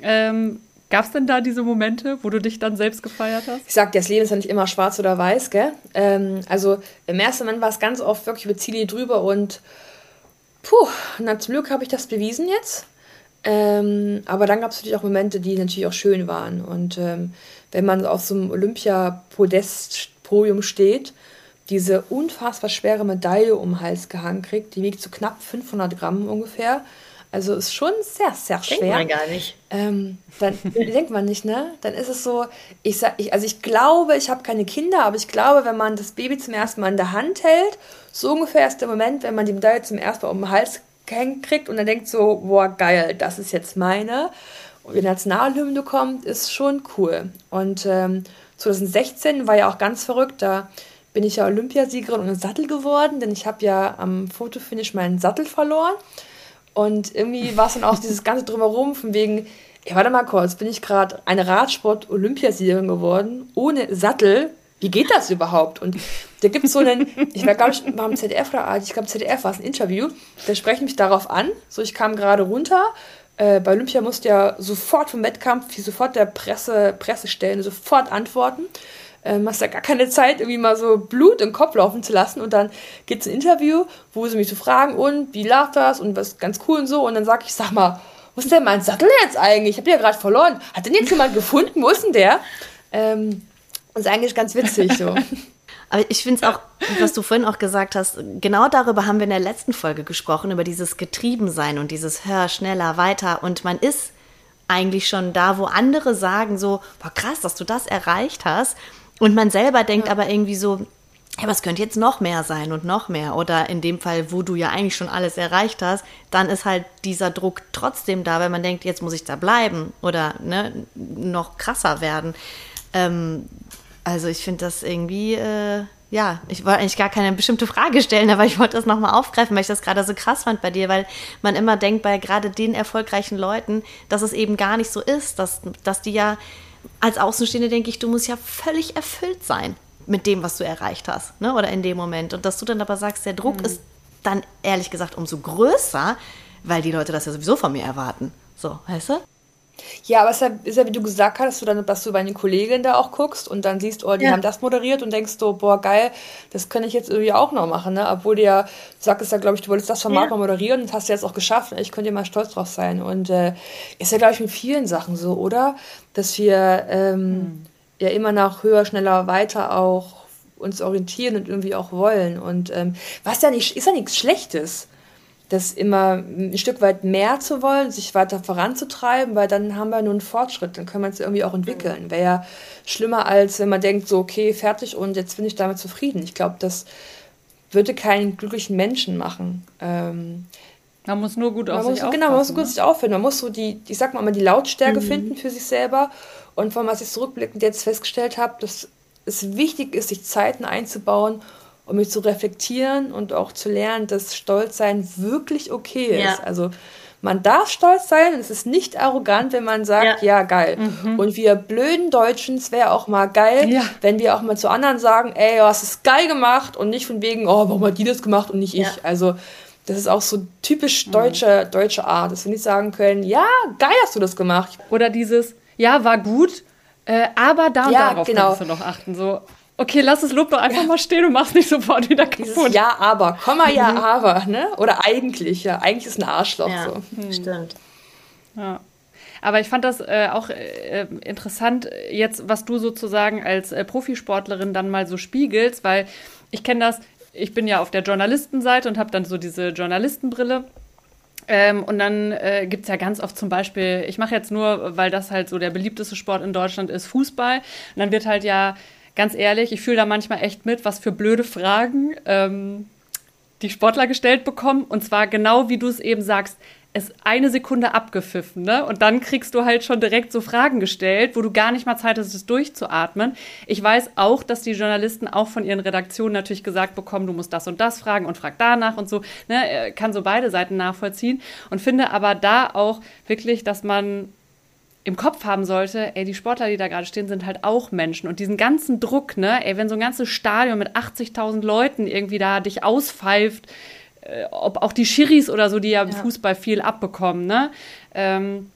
Ähm, Gab es denn da diese Momente, wo du dich dann selbst gefeiert hast? Ich sag, das Leben ist ja nicht immer schwarz oder weiß, gell? Ähm, also im ersten Moment war es ganz oft wirklich über Ziele drüber und puh, na, zum Glück habe ich das bewiesen jetzt. Ähm, aber dann gab es natürlich auch Momente, die natürlich auch schön waren. Und ähm, wenn man auf so einem Olympia-Podest-Podium steht, diese unfassbar schwere Medaille um den Hals gehangen kriegt, die wiegt so knapp 500 Gramm ungefähr also ist schon sehr, sehr schwer. Denkt man gar nicht. Ähm, dann [LAUGHS] denkt man nicht, ne? Dann ist es so, ich sag, ich, also ich glaube, ich habe keine Kinder, aber ich glaube, wenn man das Baby zum ersten Mal in der Hand hält, so ungefähr ist der Moment, wenn man die Medaille zum ersten Mal um den Hals gehängt kriegt und dann denkt so, boah, geil, das ist jetzt meine. Und die Nationalhymne kommt, ist schon cool. Und ähm, 2016 war ja auch ganz verrückt, da bin ich ja Olympiasiegerin und Sattel geworden, denn ich habe ja am Fotofinish meinen Sattel verloren. Und irgendwie war es dann auch dieses ganze Drumherum von wegen, ja, warte mal kurz, bin ich gerade eine Radsport-Olympiasiegerin geworden, ohne Sattel? Wie geht das überhaupt? Und da gibt es so einen, ich war, glaube ich, beim ZDF oder ich glaube, ZDF war es ein Interview, der sprechen mich darauf an. So, ich kam gerade runter. Äh, bei Olympia musste ja sofort vom Wettkampf, sofort der Presse, Pressestellen, sofort antworten ähm, hast ja gar keine Zeit, irgendwie mal so Blut im Kopf laufen zu lassen. Und dann gibt es ein Interview, wo sie mich so fragen, und wie lag das und was ganz cool und so. Und dann sage ich, sag mal, wo ist denn mein Sattel jetzt eigentlich? Ich habe den ja gerade verloren. Hat denn jetzt [LAUGHS] jemand gefunden? Wo ist denn der? Ähm, das ist eigentlich ganz witzig so. [LAUGHS] Aber ich finde es auch, was du vorhin auch gesagt hast, genau darüber haben wir in der letzten Folge gesprochen, über dieses Getriebensein und dieses Hör schneller, weiter. Und man ist eigentlich schon da, wo andere sagen so, boah krass, dass du das erreicht hast. Und man selber denkt ja. aber irgendwie so, ja, was könnte jetzt noch mehr sein und noch mehr? Oder in dem Fall, wo du ja eigentlich schon alles erreicht hast, dann ist halt dieser Druck trotzdem da, weil man denkt, jetzt muss ich da bleiben oder ne, noch krasser werden. Ähm, also ich finde das irgendwie, äh, ja, ich wollte eigentlich gar keine bestimmte Frage stellen, aber ich wollte das nochmal aufgreifen, weil ich das gerade so krass fand bei dir, weil man immer denkt bei gerade den erfolgreichen Leuten, dass es eben gar nicht so ist, dass, dass die ja als Außenstehende denke ich, du musst ja völlig erfüllt sein mit dem, was du erreicht hast, ne? oder in dem Moment. Und dass du dann aber sagst, der Druck mhm. ist dann ehrlich gesagt umso größer, weil die Leute das ja sowieso von mir erwarten. So, weißt du? Ja, aber es ist ja, ist ja, wie du gesagt hast, dass du dann, dass du bei den Kolleginnen da auch guckst und dann siehst, oh, die ja. haben das moderiert und denkst so, boah, geil, das kann ich jetzt irgendwie auch noch machen, ne? Obwohl du ja, du sagtest ja, glaube ich, du wolltest das Format ja. mal moderieren und das hast du jetzt auch geschafft. Ich könnte dir mal stolz drauf sein. Und äh, ist ja, glaube ich, mit vielen Sachen so, oder? Dass wir ähm, mhm. ja immer nach höher, schneller, weiter auch uns orientieren und irgendwie auch wollen. Und ähm, was ja nicht, ist ja nichts Schlechtes das immer ein Stück weit mehr zu wollen, sich weiter voranzutreiben, weil dann haben wir nur einen Fortschritt, dann können wir es irgendwie auch entwickeln. Wäre ja schlimmer, als wenn man denkt, so, okay, fertig und jetzt bin ich damit zufrieden. Ich glaube, das würde keinen glücklichen Menschen machen. Ähm, man muss nur gut auf sich muss, Genau, man muss gut ne? sich auffinden. Man muss so die, ich sag mal, die Lautstärke mhm. finden für sich selber. Und von was ich zurückblickend jetzt festgestellt habe, dass es wichtig ist, sich Zeiten einzubauen, um mich zu reflektieren und auch zu lernen, dass Stolzsein wirklich okay ist. Ja. Also man darf stolz sein und es ist nicht arrogant, wenn man sagt, ja, ja geil. Mhm. Und wir blöden Deutschen, es wäre auch mal geil, ja. wenn wir auch mal zu anderen sagen, ey, du hast es geil gemacht und nicht von wegen, oh, warum hat die das gemacht und nicht ich. Also das ist auch so typisch deutsche, deutsche Art, dass wir nicht sagen können, ja, geil hast du das gemacht. Oder dieses, ja, war gut, äh, aber da und ja, darauf genau. kannst du noch achten. So, okay, lass das Lob doch einfach ja. mal stehen und mach's nicht sofort wieder kaputt. Dieses ja, aber, Komma, ja, mhm. aber, ne? Oder eigentlich, ja, eigentlich ist ein Arschloch ja, so. Hm. Stimmt. Ja. Aber ich fand das äh, auch äh, interessant, jetzt, was du sozusagen als äh, Profisportlerin dann mal so spiegelst, weil ich kenne das, ich bin ja auf der Journalistenseite und habe dann so diese Journalistenbrille. Ähm, und dann äh, gibt es ja ganz oft zum Beispiel, ich mache jetzt nur, weil das halt so der beliebteste Sport in Deutschland ist, Fußball. Und dann wird halt ja, ganz ehrlich, ich fühle da manchmal echt mit, was für blöde Fragen ähm, die Sportler gestellt bekommen. Und zwar genau wie du es eben sagst, es eine Sekunde abgepfiffen, ne? Und dann kriegst du halt schon direkt so Fragen gestellt, wo du gar nicht mal Zeit hast, es durchzuatmen. Ich weiß auch, dass die Journalisten auch von ihren Redaktionen natürlich gesagt bekommen, du musst das und das fragen und frag danach und so, ne? Kann so beide Seiten nachvollziehen und finde aber da auch wirklich, dass man im Kopf haben sollte, ey, die Sportler, die da gerade stehen, sind halt auch Menschen. Und diesen ganzen Druck, ne, ey, wenn so ein ganzes Stadion mit 80.000 Leuten irgendwie da dich auspfeift, äh, ob auch die Schiris oder so, die ja, im Fußball viel abbekommen, ne? Ähm,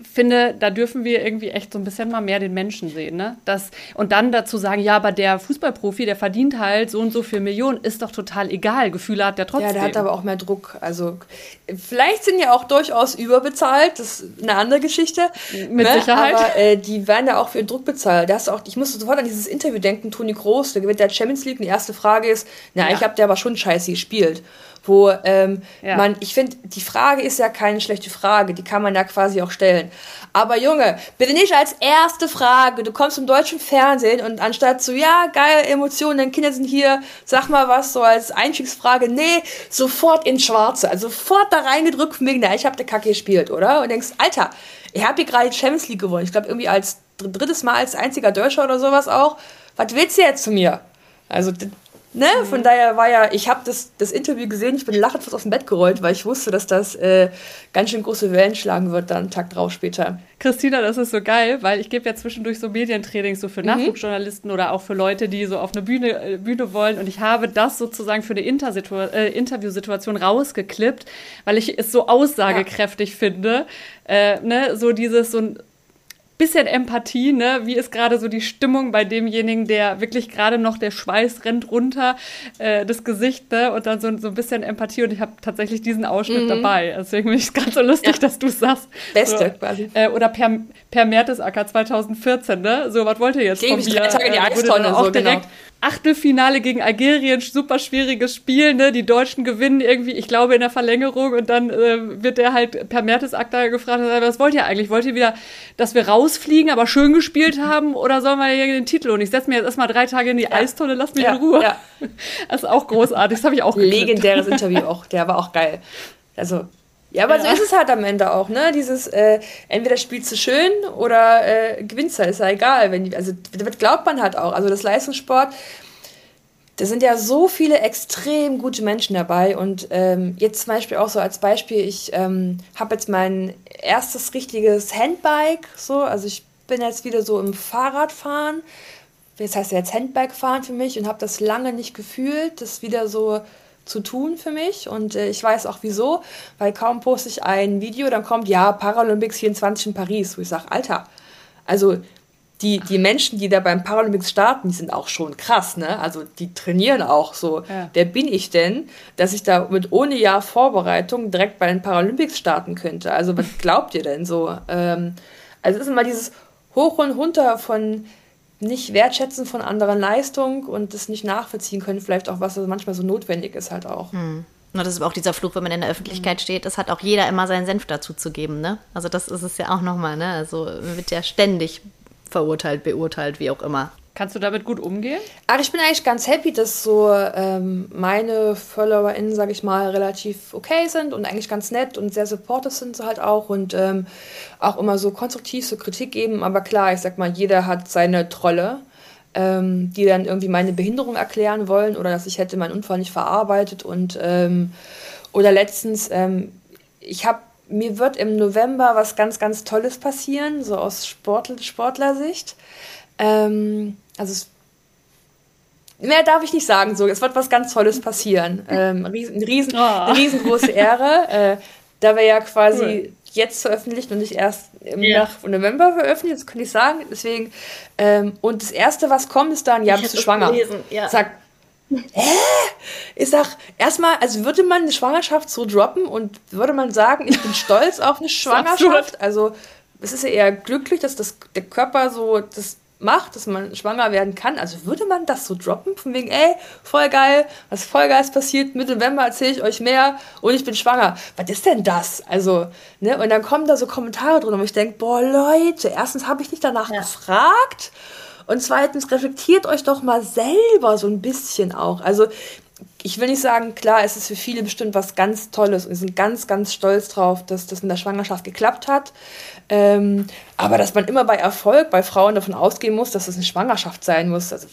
finde, da dürfen wir irgendwie echt so ein bisschen mal mehr den Menschen sehen, ne? Das, und dann dazu sagen, ja, aber der Fußballprofi, der verdient halt so und so viel Millionen, ist doch total egal. Gefühle hat der trotzdem. Ja, der hat aber auch mehr Druck. Also, vielleicht sind ja auch durchaus überbezahlt, das ist eine andere Geschichte. Mit ne? Sicherheit. Aber äh, die werden ja auch für ihren Druck bezahlt. Da hast du auch, ich musste sofort an dieses Interview denken, Toni Groß, der gewinnt der Champions League und die erste Frage ist, na, ja. ich habe der aber schon scheiße gespielt wo ähm, ja. man, ich finde, die Frage ist ja keine schlechte Frage, die kann man ja quasi auch stellen. Aber Junge, bitte nicht als erste Frage, du kommst im deutschen Fernsehen und anstatt so, ja, geil, Emotionen, deine Kinder sind hier, sag mal was so als Einstiegsfrage, nee, sofort ins Schwarze, also sofort da reingedrückt wegen, na, ich hab der Kacke gespielt, oder? Und denkst, Alter, ich habe hier gerade Champions League gewonnen, ich glaube irgendwie als drittes Mal als einziger Deutscher oder sowas auch. Was willst du jetzt zu mir? Also Ne? Mhm. Von daher war ja, ich habe das, das Interview gesehen, ich bin lachend fast aus dem Bett gerollt, weil ich wusste, dass das äh, ganz schön große Wellen schlagen wird, dann einen Tag drauf später. Christina, das ist so geil, weil ich gebe ja zwischendurch so Medientrainings so für mhm. Nachwuchsjournalisten oder auch für Leute, die so auf eine Bühne, äh, Bühne wollen. Und ich habe das sozusagen für eine äh, Interviewsituation rausgeklippt, weil ich es so aussagekräftig ja. finde. Äh, ne? So dieses, so ein bisschen Empathie, ne? Wie ist gerade so die Stimmung bei demjenigen, der wirklich gerade noch der Schweiß rennt runter, äh, das Gesicht, ne? Und dann so, so ein bisschen Empathie und ich habe tatsächlich diesen Ausschnitt mhm. dabei. Deswegen bin ich gerade so lustig, ja. dass du es sagst. Beste so, quasi. Äh, oder per, per Mertesacker 2014, ne? So, was wollt ihr jetzt Gegen von mir? Drei Tage in die äh, Eistonne, auch so, direkt, genau Achtelfinale gegen Algerien, super schwieriges Spiel, ne? Die Deutschen gewinnen irgendwie, ich glaube, in der Verlängerung und dann äh, wird der halt per Mertesacker gefragt, was wollt ihr eigentlich? Wollt ihr wieder, dass wir rausfliegen, aber schön gespielt haben oder sollen wir hier den Titel? Und ich setze mir jetzt erstmal drei Tage in die ja. Eistonne, lass mich ja, in Ruhe. Ja. [LAUGHS] Das ist auch großartig, das habe ich auch. Legendäres Interview auch, der war auch geil. Also ja, aber ja. so ist es halt am Ende auch, ne? Dieses, äh, entweder spielst du schön oder äh, gewinnst halt, ist ja egal. Wenn, also, das glaubt man halt auch. Also, das Leistungssport, da sind ja so viele extrem gute Menschen dabei. Und ähm, jetzt zum Beispiel auch so als Beispiel, ich ähm, habe jetzt mein erstes richtiges Handbike, so, also ich bin jetzt wieder so im Fahrradfahren. Das heißt ja jetzt Handbike fahren für mich und habe das lange nicht gefühlt, das wieder so zu tun für mich und äh, ich weiß auch wieso, weil kaum poste ich ein Video, dann kommt, ja, Paralympics 24 in Paris, wo ich sage, Alter, also die, die Menschen, die da beim Paralympics starten, die sind auch schon krass, ne? Also die trainieren auch so. Ja. Wer bin ich denn, dass ich da mit ohne Jahr Vorbereitung direkt bei den Paralympics starten könnte? Also was glaubt ihr denn so? Ähm, also es ist immer dieses Hoch und Runter von nicht wertschätzen von anderen Leistung und das nicht nachvollziehen können, vielleicht auch, was manchmal so notwendig ist halt auch. Hm. Und das ist auch dieser Fluch, wenn man in der Öffentlichkeit mhm. steht, das hat auch jeder immer seinen Senf dazu zu geben, ne? Also das ist es ja auch nochmal, ne? Also man wird ja ständig verurteilt, beurteilt, wie auch immer. Kannst du damit gut umgehen? Ach, ich bin eigentlich ganz happy, dass so ähm, meine FollowerInnen, sag ich mal, relativ okay sind und eigentlich ganz nett und sehr supportive sind sie halt auch und ähm, auch immer so konstruktiv so Kritik geben. Aber klar, ich sag mal, jeder hat seine Trolle, ähm, die dann irgendwie meine Behinderung erklären wollen oder dass ich hätte meinen Unfall nicht verarbeitet und ähm, oder letztens, ähm, ich habe mir wird im November was ganz, ganz Tolles passieren, so aus Sportler, Sportlersicht. Ähm, also mehr darf ich nicht sagen. So, es wird was ganz Tolles passieren. Ähm, riesen, riesen, oh. Eine riesengroße Ehre. Äh, da wir ja quasi cool. jetzt veröffentlicht und nicht erst im yeah. nach November veröffentlicht, das kann ich sagen. Deswegen, ähm, und das erste, was kommt, ist dann, ja, bist du schwanger. Ja. Sag, hä? Ich sag, erstmal, also würde man eine Schwangerschaft so droppen und würde man sagen, ich bin stolz auf eine [LAUGHS] Schwangerschaft. Also, es ist ja eher glücklich, dass das, der Körper so das macht, dass man schwanger werden kann. Also würde man das so droppen, von wegen, ey, voll geil, was voll geil passiert, Mitte November erzähle ich euch mehr und ich bin schwanger. Was ist denn das? Also, ne, und dann kommen da so Kommentare drin und ich denke, boah, Leute, erstens habe ich nicht danach ja. gefragt und zweitens reflektiert euch doch mal selber so ein bisschen auch. Also, ich will nicht sagen, klar, es ist für viele bestimmt was ganz Tolles und sie sind ganz, ganz stolz drauf, dass das mit der Schwangerschaft geklappt hat. Ähm, aber dass man immer bei Erfolg bei Frauen davon ausgehen muss, dass es eine Schwangerschaft sein muss, also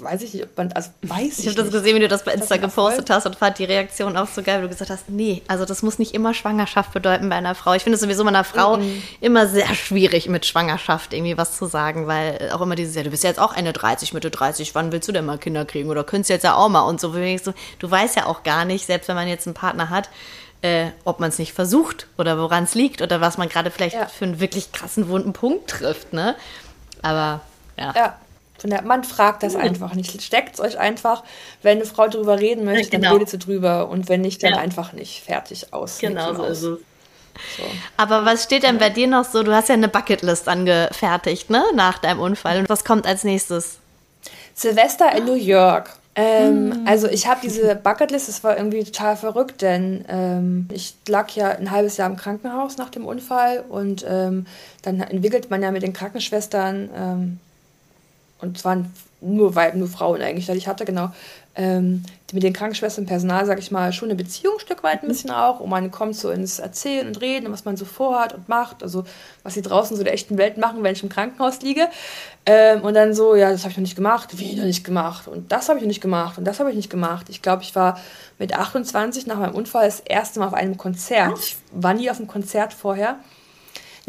weiß ich nicht, ob man, also weiß ich Ich habe das gesehen, wie du das bei Insta gepostet hast und fand die Reaktion auch so geil, wie du gesagt hast, nee, also das muss nicht immer Schwangerschaft bedeuten bei einer Frau. Ich finde es sowieso bei einer Frau mhm. immer sehr schwierig mit Schwangerschaft irgendwie was zu sagen, weil auch immer dieses, ja, du bist ja jetzt auch eine 30, Mitte 30, wann willst du denn mal Kinder kriegen oder könntest jetzt ja auch mal und so. so du weißt ja auch gar nicht, selbst wenn man jetzt einen Partner hat, äh, ob man es nicht versucht oder woran es liegt oder was man gerade vielleicht ja. für einen wirklich krassen wunden Punkt trifft, ne? Aber ja. Ja. Von der, man fragt das mhm. einfach nicht. Steckt es euch einfach. Wenn eine Frau darüber reden möchte, genau. dann redet sie drüber. Und wenn nicht, dann ja. einfach nicht. Fertig aus. Genau so ist es. So. Aber was steht denn bei dir noch so? Du hast ja eine Bucketlist angefertigt, ne? Nach deinem Unfall. Und was kommt als nächstes? Silvester in New York. Ähm, mm. Also ich habe diese Bucketlist, das war irgendwie total verrückt, denn ähm, ich lag ja ein halbes Jahr im Krankenhaus nach dem Unfall und ähm, dann entwickelt man ja mit den Krankenschwestern ähm, und es waren nur Weib, nur Frauen eigentlich, ich hatte genau ähm, mit den Krankenschwestern und Personal, sag ich mal, schon eine Beziehung ein Stück weit ein bisschen auch und man kommt so ins Erzählen und Reden, was man so vorhat und macht, also was sie draußen so der echten Welt machen, wenn ich im Krankenhaus liege. Ähm, und dann so, ja, das habe ich noch nicht gemacht, wie noch nicht gemacht? Und das habe ich noch nicht gemacht und das habe ich nicht gemacht. Ich glaube, ich war mit 28 nach meinem Unfall das erste Mal auf einem Konzert. Ich war nie auf einem Konzert vorher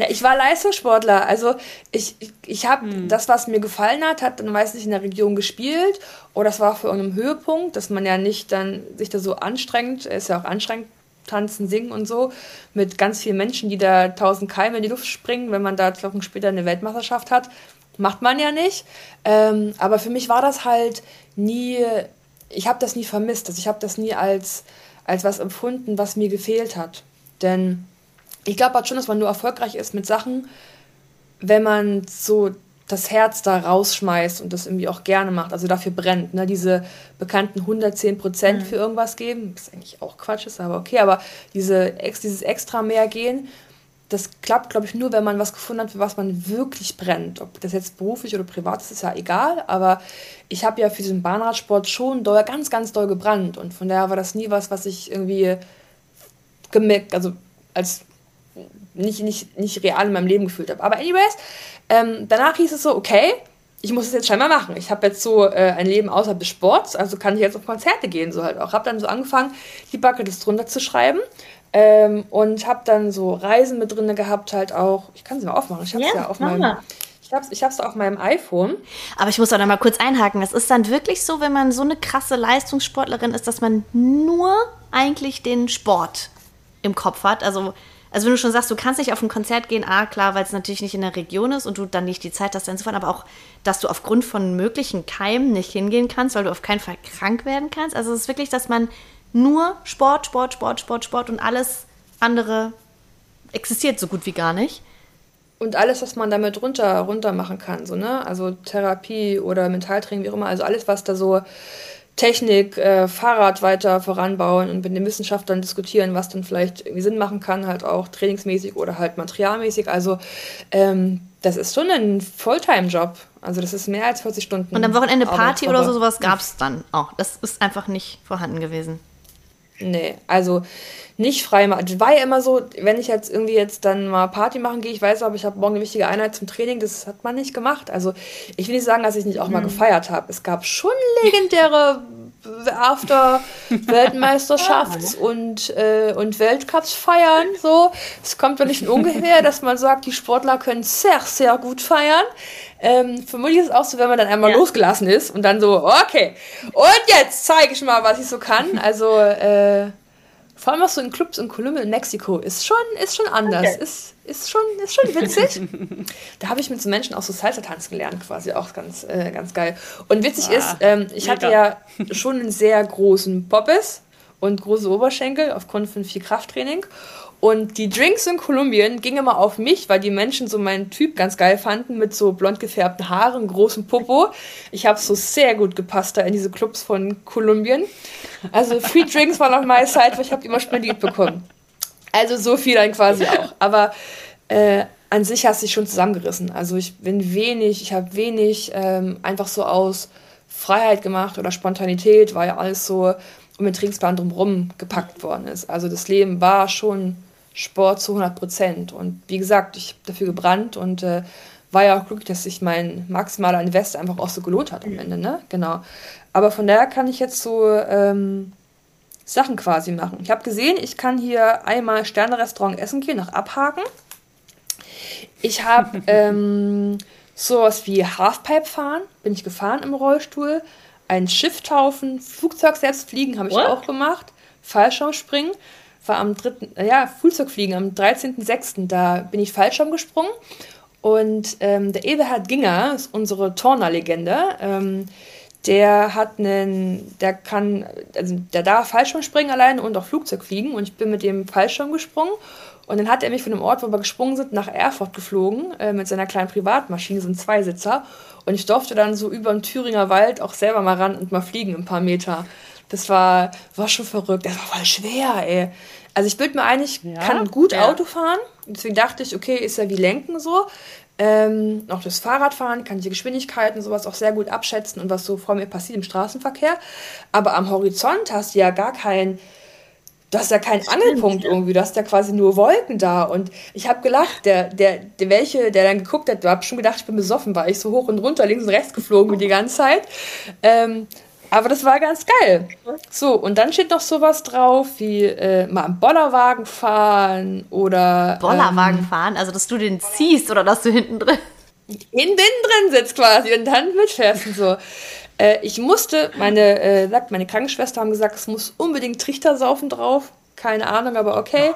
ja, ich war Leistungssportler. Also ich, ich, ich habe hm. das, was mir gefallen hat, hat dann meistens in der Region gespielt. Oder das war für irgendeinen Höhepunkt, dass man ja nicht dann sich da so anstrengt. Ist ja auch anstrengend, tanzen, singen und so. Mit ganz vielen Menschen, die da tausend Keime in die Luft springen, wenn man da zwei Wochen später eine Weltmeisterschaft hat. Macht man ja nicht. Ähm, aber für mich war das halt nie, ich habe das nie vermisst. Also ich habe das nie als, als was empfunden, was mir gefehlt hat. Denn ich glaube halt schon, dass man nur erfolgreich ist mit Sachen, wenn man so das Herz da rausschmeißt und das irgendwie auch gerne macht, also dafür brennt. Ne? Diese bekannten 110 Prozent mhm. für irgendwas geben, was eigentlich auch Quatsch ist, aber okay, aber diese, dieses extra mehr gehen, das klappt, glaube ich, nur, wenn man was gefunden hat, für was man wirklich brennt. Ob das jetzt beruflich oder privat ist, ist ja egal, aber ich habe ja für diesen Bahnradsport schon doll, ganz, ganz doll gebrannt und von daher war das nie was, was ich irgendwie gemerkt, also als nicht, nicht, nicht real in meinem Leben gefühlt habe. Aber anyways, ähm, danach hieß es so, okay, ich muss es jetzt scheinbar machen. Ich habe jetzt so äh, ein Leben außerhalb des Sports, also kann ich jetzt auf Konzerte gehen, so halt auch. Habe dann so angefangen, die Bucketlist drunter zu schreiben ähm, und habe dann so Reisen mit drin gehabt, halt auch. Ich kann sie mal aufmachen. Ich habe es ja, ja auf meinem. Mal. Ich habe es ich hab's auf meinem iPhone. Aber ich muss auch noch mal kurz einhaken. Das ist dann wirklich so, wenn man so eine krasse Leistungssportlerin ist, dass man nur eigentlich den Sport im Kopf hat. Also also wenn du schon sagst, du kannst nicht auf ein Konzert gehen, ah klar, weil es natürlich nicht in der Region ist und du dann nicht die Zeit hast, dann zu fahren, aber auch, dass du aufgrund von möglichen Keimen nicht hingehen kannst, weil du auf keinen Fall krank werden kannst. Also es ist wirklich, dass man nur Sport, Sport, Sport, Sport, Sport und alles andere existiert so gut wie gar nicht. Und alles, was man damit runter, runter machen kann, so, ne? Also Therapie oder Mentaltraining, wie auch immer, also alles, was da so Technik, äh, Fahrrad weiter voranbauen und mit den Wissenschaftlern diskutieren, was dann vielleicht irgendwie Sinn machen kann, halt auch trainingsmäßig oder halt materialmäßig. Also ähm, das ist schon ein Fulltime-Job. Also das ist mehr als 40 Stunden. Und am Wochenende Party oder so, sowas gab es dann auch. Das ist einfach nicht vorhanden gewesen. Nee, also nicht frei machen. War ja immer so, wenn ich jetzt irgendwie jetzt dann mal Party machen gehe, ich weiß aber, ich habe morgen eine wichtige Einheit zum Training, das hat man nicht gemacht. Also ich will nicht sagen, dass ich nicht auch mal mhm. gefeiert habe. Es gab schon [LAUGHS] legendäre after Weltmeisterschafts- [LAUGHS] und, äh, und Weltcups feiern. So. Es kommt doch nicht ungefähr, dass man sagt, die Sportler können sehr, sehr gut feiern. Ähm, vermutlich ist es auch so, wenn man dann einmal ja. losgelassen ist und dann so, okay, und jetzt zeige ich mal, was ich so kann. Also, äh, vor allem auch so in Clubs in Kolumbien in Mexiko ist schon, ist schon anders. Okay. Ist, ist, schon, ist schon witzig. [LAUGHS] da habe ich mit so Menschen auch so Salsa tanzen gelernt, quasi auch ganz, äh, ganz geil. Und witzig ah, ist, ähm, ich mega. hatte ja schon einen sehr großen Poppes und große Oberschenkel aufgrund von viel Krafttraining. Und die Drinks in Kolumbien gingen immer auf mich, weil die Menschen so meinen Typ ganz geil fanden mit so blond gefärbten Haaren, großem Popo. Ich habe so sehr gut gepasst da in diese Clubs von Kolumbien. Also Free Drinks waren auf meiner Seite, weil ich habe immer spendiert bekommen. Also so viel dann quasi auch. Aber äh, an sich hast du dich schon zusammengerissen. Also ich bin wenig, ich habe wenig ähm, einfach so aus Freiheit gemacht oder Spontanität, weil ja alles so um den Trainingsplan drumherum gepackt worden ist. Also das Leben war schon Sport zu 100 Prozent. Und wie gesagt, ich habe dafür gebrannt und äh, war ja auch glücklich, dass sich mein maximaler Invest einfach auch so gelohnt hat am Ende, ne? Genau. Aber von daher kann ich jetzt so ähm, Sachen quasi machen. Ich habe gesehen, ich kann hier einmal Sterne-Restaurant essen gehen, nach abhaken. Ich habe [LAUGHS] ähm, sowas wie Halfpipe fahren, bin ich gefahren im Rollstuhl. Ein Schiff taufen, Flugzeug selbst fliegen habe ich What? auch gemacht. Fallschirmspringen war am 3., ja, Flugzeugfliegen am 13.06. Da bin ich Fallschirm gesprungen. Und ähm, der Eberhard Ginger ist unsere Turnerlegende. Ähm, der hat einen, der kann, also der darf Fallschirm springen alleine und auch Flugzeug fliegen. Und ich bin mit dem Fallschirm gesprungen. Und dann hat er mich von dem Ort, wo wir gesprungen sind, nach Erfurt geflogen äh, mit seiner kleinen Privatmaschine, so ein Zweisitzer. Und ich durfte dann so über den Thüringer Wald auch selber mal ran und mal fliegen, ein paar Meter. Das war, war schon verrückt. Das war voll schwer, ey. Also ich bilde mir ein, ich ja, kann gut ja. Auto fahren. Deswegen dachte ich, okay, ist ja wie Lenken so. Ähm, auch das Fahrradfahren, kann ich die Geschwindigkeiten sowas auch sehr gut abschätzen und was so vor mir passiert im Straßenverkehr. Aber am Horizont hast du ja gar keinen, du hast ja keinen Stimmt, Angelpunkt ja. irgendwie, du hast ja quasi nur Wolken da. Und ich habe gelacht, der, der, der welche, der dann geguckt hat, du hast schon gedacht, ich bin besoffen, weil ich so hoch und runter, links und rechts geflogen bin die ganze Zeit. Ähm, aber das war ganz geil. So, und dann steht noch sowas drauf wie äh, mal einen Bollerwagen fahren oder. Bollerwagen ähm, fahren? Also, dass du den ziehst oder dass du hinten drin. Hinten drin sitzt quasi und dann mitfährst und so. Äh, ich musste, meine, äh, sagt, meine Krankenschwester haben gesagt, es muss unbedingt Trichtersaufen drauf. Keine Ahnung, aber okay.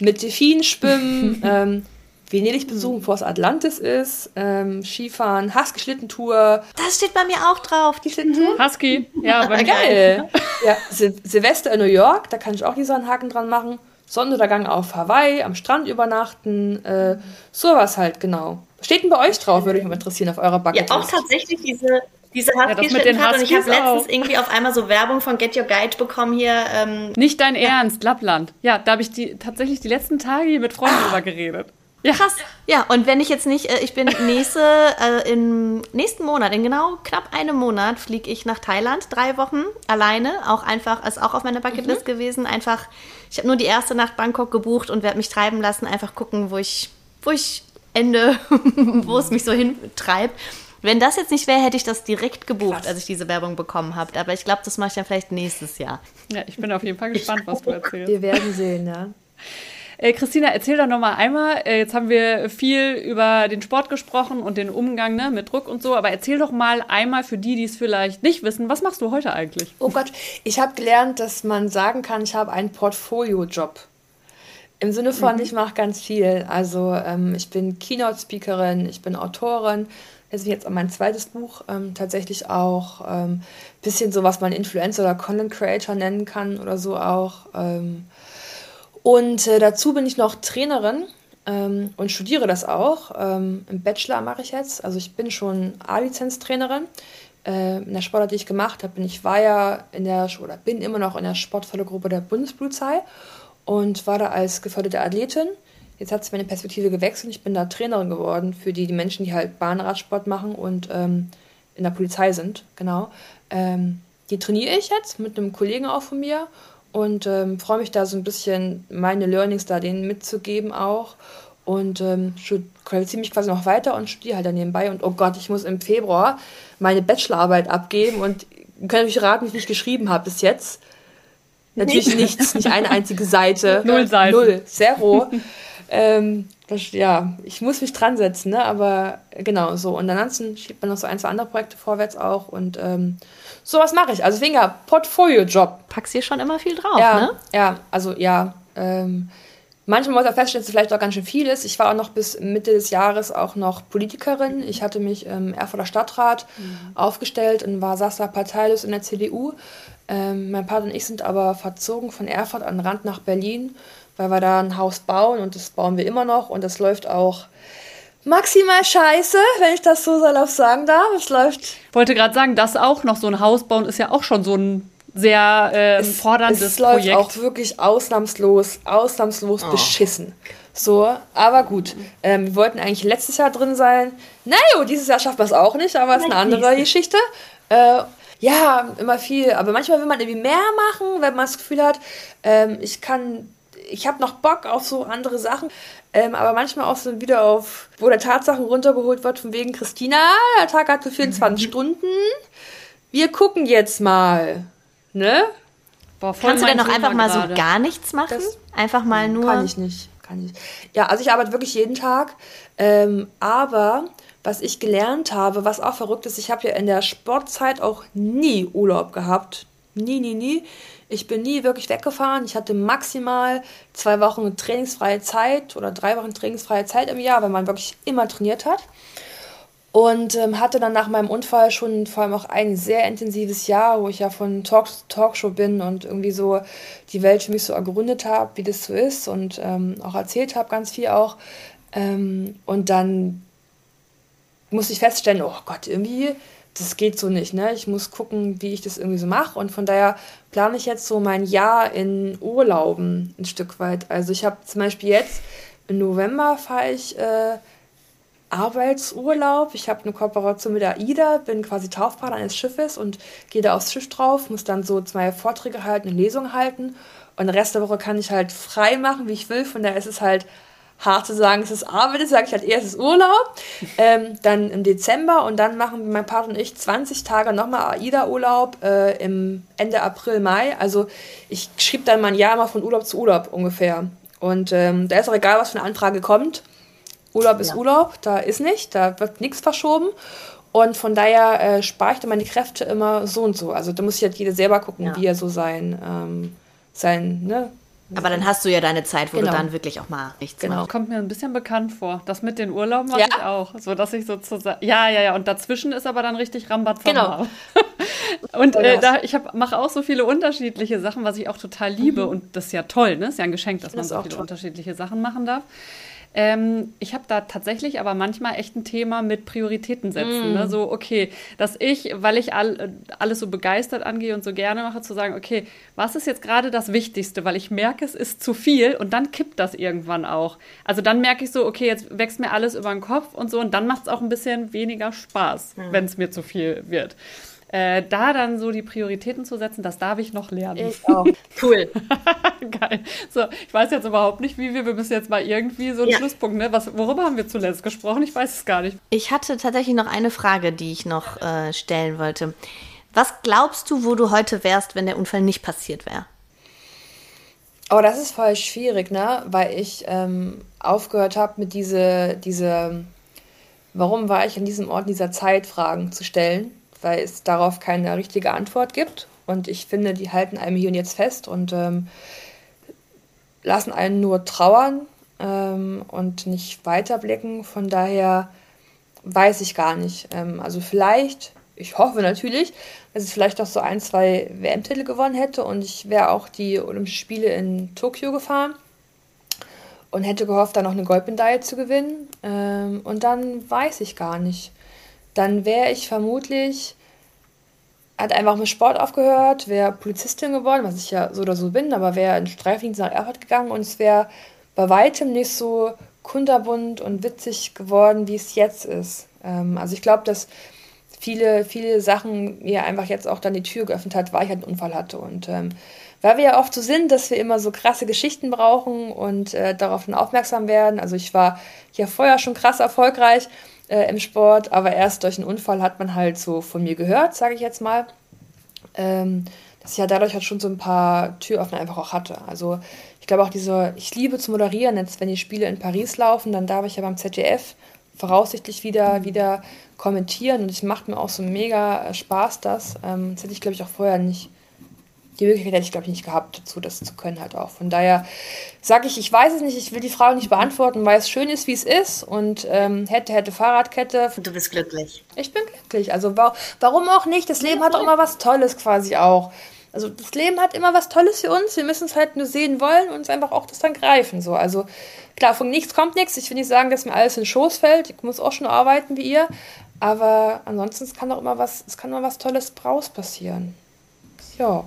Mit Delfinen schwimmen. [LAUGHS] ähm, Venedig besuchen, bevor es Atlantis ist, ähm, Skifahren, Husky-Schlittentour. Das steht bei mir auch drauf, die Schlittentour. Husky, ja, bei Geil. ja, Sil Silvester in New York, da kann ich auch diesen Haken dran machen. Sonnenuntergang auf Hawaii, am Strand übernachten, äh, sowas halt, genau. Steht denn bei euch drauf, würde mich mal interessieren, auf eurer Bucketlist? Ja, auch tatsächlich diese, diese Husky-Schlittenfahrt. Ja, und ich habe letztens irgendwie auf einmal so Werbung von Get Your Guide bekommen hier. Ähm, Nicht dein Ernst, Lappland. Ja, da habe ich die, tatsächlich die letzten Tage hier mit Freunden ah. drüber geredet. Ja. Krass. Ja, und wenn ich jetzt nicht, äh, ich bin nächste, [LAUGHS] äh, im nächsten Monat, in genau knapp einem Monat, fliege ich nach Thailand, drei Wochen alleine, auch einfach, ist auch auf meiner Bucketlist mhm. gewesen, einfach, ich habe nur die erste Nacht Bangkok gebucht und werde mich treiben lassen, einfach gucken, wo ich, wo ich ende, [LAUGHS] wo es mich so hintreibt. Wenn das jetzt nicht wäre, hätte ich das direkt gebucht, Krass. als ich diese Werbung bekommen habe. Aber ich glaube, das mache ich dann vielleicht nächstes Jahr. Ja, ich bin auf jeden Fall gespannt, was du erzählst. Wir werden sehen, ja. Äh, Christina, erzähl doch nochmal einmal, äh, jetzt haben wir viel über den Sport gesprochen und den Umgang ne, mit Druck und so, aber erzähl doch mal einmal für die, die es vielleicht nicht wissen, was machst du heute eigentlich? Oh Gott, ich habe gelernt, dass man sagen kann, ich habe einen Portfolio-Job. Im Sinne von, mhm. ich mache ganz viel. Also ähm, ich bin Keynote-Speakerin, ich bin Autorin, das ist jetzt mein zweites Buch, ähm, tatsächlich auch ein ähm, bisschen so, was man Influencer oder Content Creator nennen kann oder so auch. Ähm, und äh, dazu bin ich noch Trainerin ähm, und studiere das auch. Ähm, Im Bachelor mache ich jetzt. Also ich bin schon A-Lizenz-Trainerin. Äh, in der Sportart, die ich gemacht habe, bin ich war ja in der oder bin immer noch in der Sportfördergruppe der Bundespolizei und war da als geförderte Athletin. Jetzt hat sich meine Perspektive gewechselt. Ich bin da Trainerin geworden für die, die Menschen, die halt Bahnradsport machen und ähm, in der Polizei sind. Genau. Ähm, die trainiere ich jetzt mit einem Kollegen auch von mir und ähm, freue mich da so ein bisschen meine Learnings da denen mitzugeben auch und ähm, qualifiziere mich quasi noch weiter und studiere halt dann nebenbei und oh Gott, ich muss im Februar meine Bachelorarbeit abgeben und ihr könnt natürlich raten, wie ich nicht geschrieben habe bis jetzt. Natürlich nicht. nichts, nicht eine einzige Seite. [LAUGHS] Null Seiten. Null, zero. [LAUGHS] ähm, ja, ich muss mich dran setzen, ne? aber genau so. Und ansonsten schiebt man noch so ein, zwei andere Projekte vorwärts auch und ähm, sowas mache ich. Also deswegen ja, Portfolio-Job. Packst hier schon immer viel drauf, ja, ne? Ja, also ja. Ähm, manchmal muss man feststellen, dass es vielleicht auch ganz schön viel ist. Ich war auch noch bis Mitte des Jahres auch noch Politikerin. Ich hatte mich im Erfurter Stadtrat mhm. aufgestellt und war saß da parteilos in der CDU. Ähm, mein Partner und ich sind aber verzogen von Erfurt an den Rand nach Berlin weil wir da ein Haus bauen und das bauen wir immer noch und das läuft auch maximal scheiße, wenn ich das so salopp sagen darf. Es läuft. Ich wollte gerade sagen, das auch noch so ein Haus bauen ist ja auch schon so ein sehr äh, es, forderndes es Projekt. Es läuft auch wirklich ausnahmslos, ausnahmslos oh. beschissen. So, aber gut. Ähm, wir wollten eigentlich letztes Jahr drin sein. Naja, dieses Jahr schafft man es auch nicht, aber es ist eine andere Geschichte. Äh, ja, immer viel. Aber manchmal will man irgendwie mehr machen, wenn man das Gefühl hat, ähm, ich kann ich habe noch Bock auf so andere Sachen, ähm, aber manchmal auch so wieder auf, wo der Tatsachen runtergeholt wird, von wegen Christina, der Tag hat so 24 mhm. [LAUGHS] Stunden. Wir gucken jetzt mal. Ne? Boah, Kannst du denn noch einfach mal gerade. so gar nichts machen? Das einfach mal nur. Kann ich nicht. Kann ich. Ja, also ich arbeite wirklich jeden Tag. Ähm, aber was ich gelernt habe, was auch verrückt ist, ich habe ja in der Sportzeit auch nie Urlaub gehabt. Nie, nie, nie. Ich bin nie wirklich weggefahren. Ich hatte maximal zwei Wochen trainingsfreie Zeit oder drei Wochen trainingsfreie Zeit im Jahr, weil man wirklich immer trainiert hat. Und ähm, hatte dann nach meinem Unfall schon vor allem auch ein sehr intensives Jahr, wo ich ja von Talk Talkshow bin und irgendwie so die Welt für mich so ergründet habe, wie das so ist und ähm, auch erzählt habe, ganz viel auch. Ähm, und dann musste ich feststellen, oh Gott, irgendwie das geht so nicht, ne? Ich muss gucken, wie ich das irgendwie so mache. Und von daher plane ich jetzt so mein Jahr in Urlauben ein Stück weit. Also ich habe zum Beispiel jetzt im November fahre ich äh, Arbeitsurlaub. Ich habe eine Kooperation mit der AIDA, bin quasi Taufpartner eines Schiffes und gehe da aufs Schiff drauf, muss dann so zwei Vorträge halten, eine Lesung halten. Und den Rest der Woche kann ich halt frei machen, wie ich will. Von daher ist es halt hart zu sagen, es ist Arbeit, sage ich halt eher, es ist Urlaub. Ähm, dann im Dezember und dann machen mein Partner und ich 20 Tage nochmal AIDA-Urlaub äh, im Ende April, Mai. Also ich schrieb dann mein Jahr mal von Urlaub zu Urlaub ungefähr. Und ähm, da ist auch egal, was für eine Anfrage kommt. Urlaub ist ja. Urlaub, da ist nicht, da wird nichts verschoben. Und von daher äh, spare ich dann meine Kräfte immer so und so. Also da muss ich halt jeder selber gucken, ja. wie er so sein, ähm, sein ne, aber dann hast du ja deine Zeit, wo genau. du dann wirklich auch mal nichts genau. machst. Kommt mir ein bisschen bekannt vor. Das mit den Urlauben mache ja? ich auch. So dass ich sozusagen. Ja, ja, ja. Und dazwischen ist aber dann richtig Rambazamba. Genau. [LAUGHS] und äh, da, ich mache auch so viele unterschiedliche Sachen, was ich auch total liebe. Mhm. Und das ist ja toll, ne? Ist ja ein Geschenk, dass das man so viele toll. unterschiedliche Sachen machen darf. Ähm, ich habe da tatsächlich aber manchmal echt ein Thema mit Prioritäten setzen. Mm. Ne? So, okay, dass ich, weil ich all, alles so begeistert angehe und so gerne mache, zu sagen, okay, was ist jetzt gerade das Wichtigste? Weil ich merke, es ist zu viel und dann kippt das irgendwann auch. Also dann merke ich so, okay, jetzt wächst mir alles über den Kopf und so und dann macht es auch ein bisschen weniger Spaß, mm. wenn es mir zu viel wird äh, da dann so die Prioritäten zu setzen, das darf ich noch lernen. Ich auch. [LAUGHS] Cool. [LAUGHS] Geil. So, ich weiß jetzt überhaupt nicht, wie wir, wir müssen jetzt mal irgendwie so einen ja. Schlusspunkt, ne? Was, worüber haben wir zuletzt gesprochen? Ich weiß es gar nicht. Ich hatte tatsächlich noch eine Frage, die ich noch äh, stellen wollte. Was glaubst du, wo du heute wärst, wenn der Unfall nicht passiert wäre? Oh, das ist voll schwierig, ne? Weil ich ähm, aufgehört habe, mit diese, diese, warum war ich an diesem Ort in dieser Zeit Fragen zu stellen weil es darauf keine richtige Antwort gibt. Und ich finde, die halten einem hier und jetzt fest und ähm, lassen einen nur trauern ähm, und nicht weiterblicken. Von daher weiß ich gar nicht. Ähm, also vielleicht, ich hoffe natürlich, dass es vielleicht auch so ein, zwei WM-Titel gewonnen hätte und ich wäre auch die Olympischen Spiele in Tokio gefahren und hätte gehofft, da noch eine Goldmedaille zu gewinnen. Ähm, und dann weiß ich gar nicht dann wäre ich vermutlich, hat einfach mit Sport aufgehört, wäre Polizistin geworden, was ich ja so oder so bin, aber wäre in Streifendienst nach Erfurt gegangen und es wäre bei weitem nicht so kunterbunt und witzig geworden, wie es jetzt ist. Ähm, also ich glaube, dass viele, viele Sachen mir einfach jetzt auch dann die Tür geöffnet hat, weil ich halt einen Unfall hatte. Und ähm, weil wir ja oft so sind, dass wir immer so krasse Geschichten brauchen und äh, darauf aufmerksam werden. Also ich war ja vorher schon krass erfolgreich äh, im Sport, aber erst durch einen Unfall hat man halt so von mir gehört, sage ich jetzt mal. ähm, dass ich ja dadurch halt schon so ein paar Türöffner einfach auch hatte. Also ich glaube auch diese, ich liebe zu moderieren, jetzt wenn die Spiele in Paris laufen, dann darf ich ja beim ZDF voraussichtlich wieder, wieder kommentieren und es macht mir auch so mega äh, Spaß das. Ähm, das hätte ich glaube ich auch vorher nicht, die Möglichkeit hätte ich glaube ich nicht gehabt dazu, das zu können halt auch. Von daher sage ich, ich weiß es nicht, ich will die Frage nicht beantworten, weil es schön ist, wie es ist und ähm, hätte, hätte Fahrradkette. Du bist glücklich. Ich bin glücklich, also warum auch nicht, das Leben hat auch immer was Tolles quasi auch. Also das Leben hat immer was Tolles für uns. Wir müssen es halt nur sehen wollen und uns einfach auch das dann greifen. So. Also klar, von nichts kommt nichts. Ich will nicht sagen, dass mir alles in den Schoß fällt. Ich muss auch schon arbeiten wie ihr. Aber ansonsten es kann auch immer was, es kann immer was Tolles draus passieren. Ja.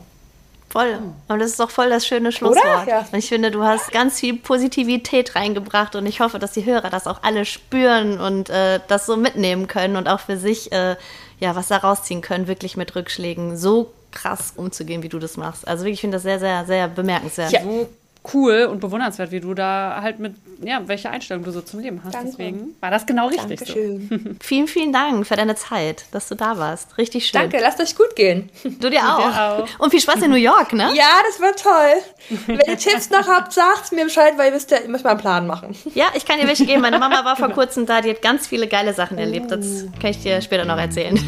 Voll. Und das ist doch voll das schöne Schlusswort. Ja. Und ich finde, du hast ganz viel Positivität reingebracht und ich hoffe, dass die Hörer das auch alle spüren und äh, das so mitnehmen können und auch für sich äh, ja was da rausziehen können, wirklich mit Rückschlägen so krass umzugehen, wie du das machst. Also wirklich, ich finde das sehr, sehr, sehr bemerkenswert. Ja. So cool und bewundernswert, wie du da halt mit, ja, welche Einstellung du so zum Leben hast. Danke. Deswegen war das genau richtig. Dankeschön. So. [LAUGHS] vielen, vielen Dank für deine Zeit, dass du da warst. Richtig schön. Danke, lasst euch gut gehen. Du dir auch. Dir auch. Und viel Spaß in New York, ne? Ja, das wird toll. [LAUGHS] Wenn ihr Tipps noch habt, sagt mir Bescheid, weil ihr wisst ja, ihr müsst mal einen Plan machen. Ja, ich kann dir welche geben. Meine Mama war vor kurzem da, die hat ganz viele geile Sachen erlebt. Das kann ich dir später noch erzählen. [LAUGHS]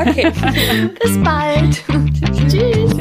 Okay. Bis bald. Tschüss.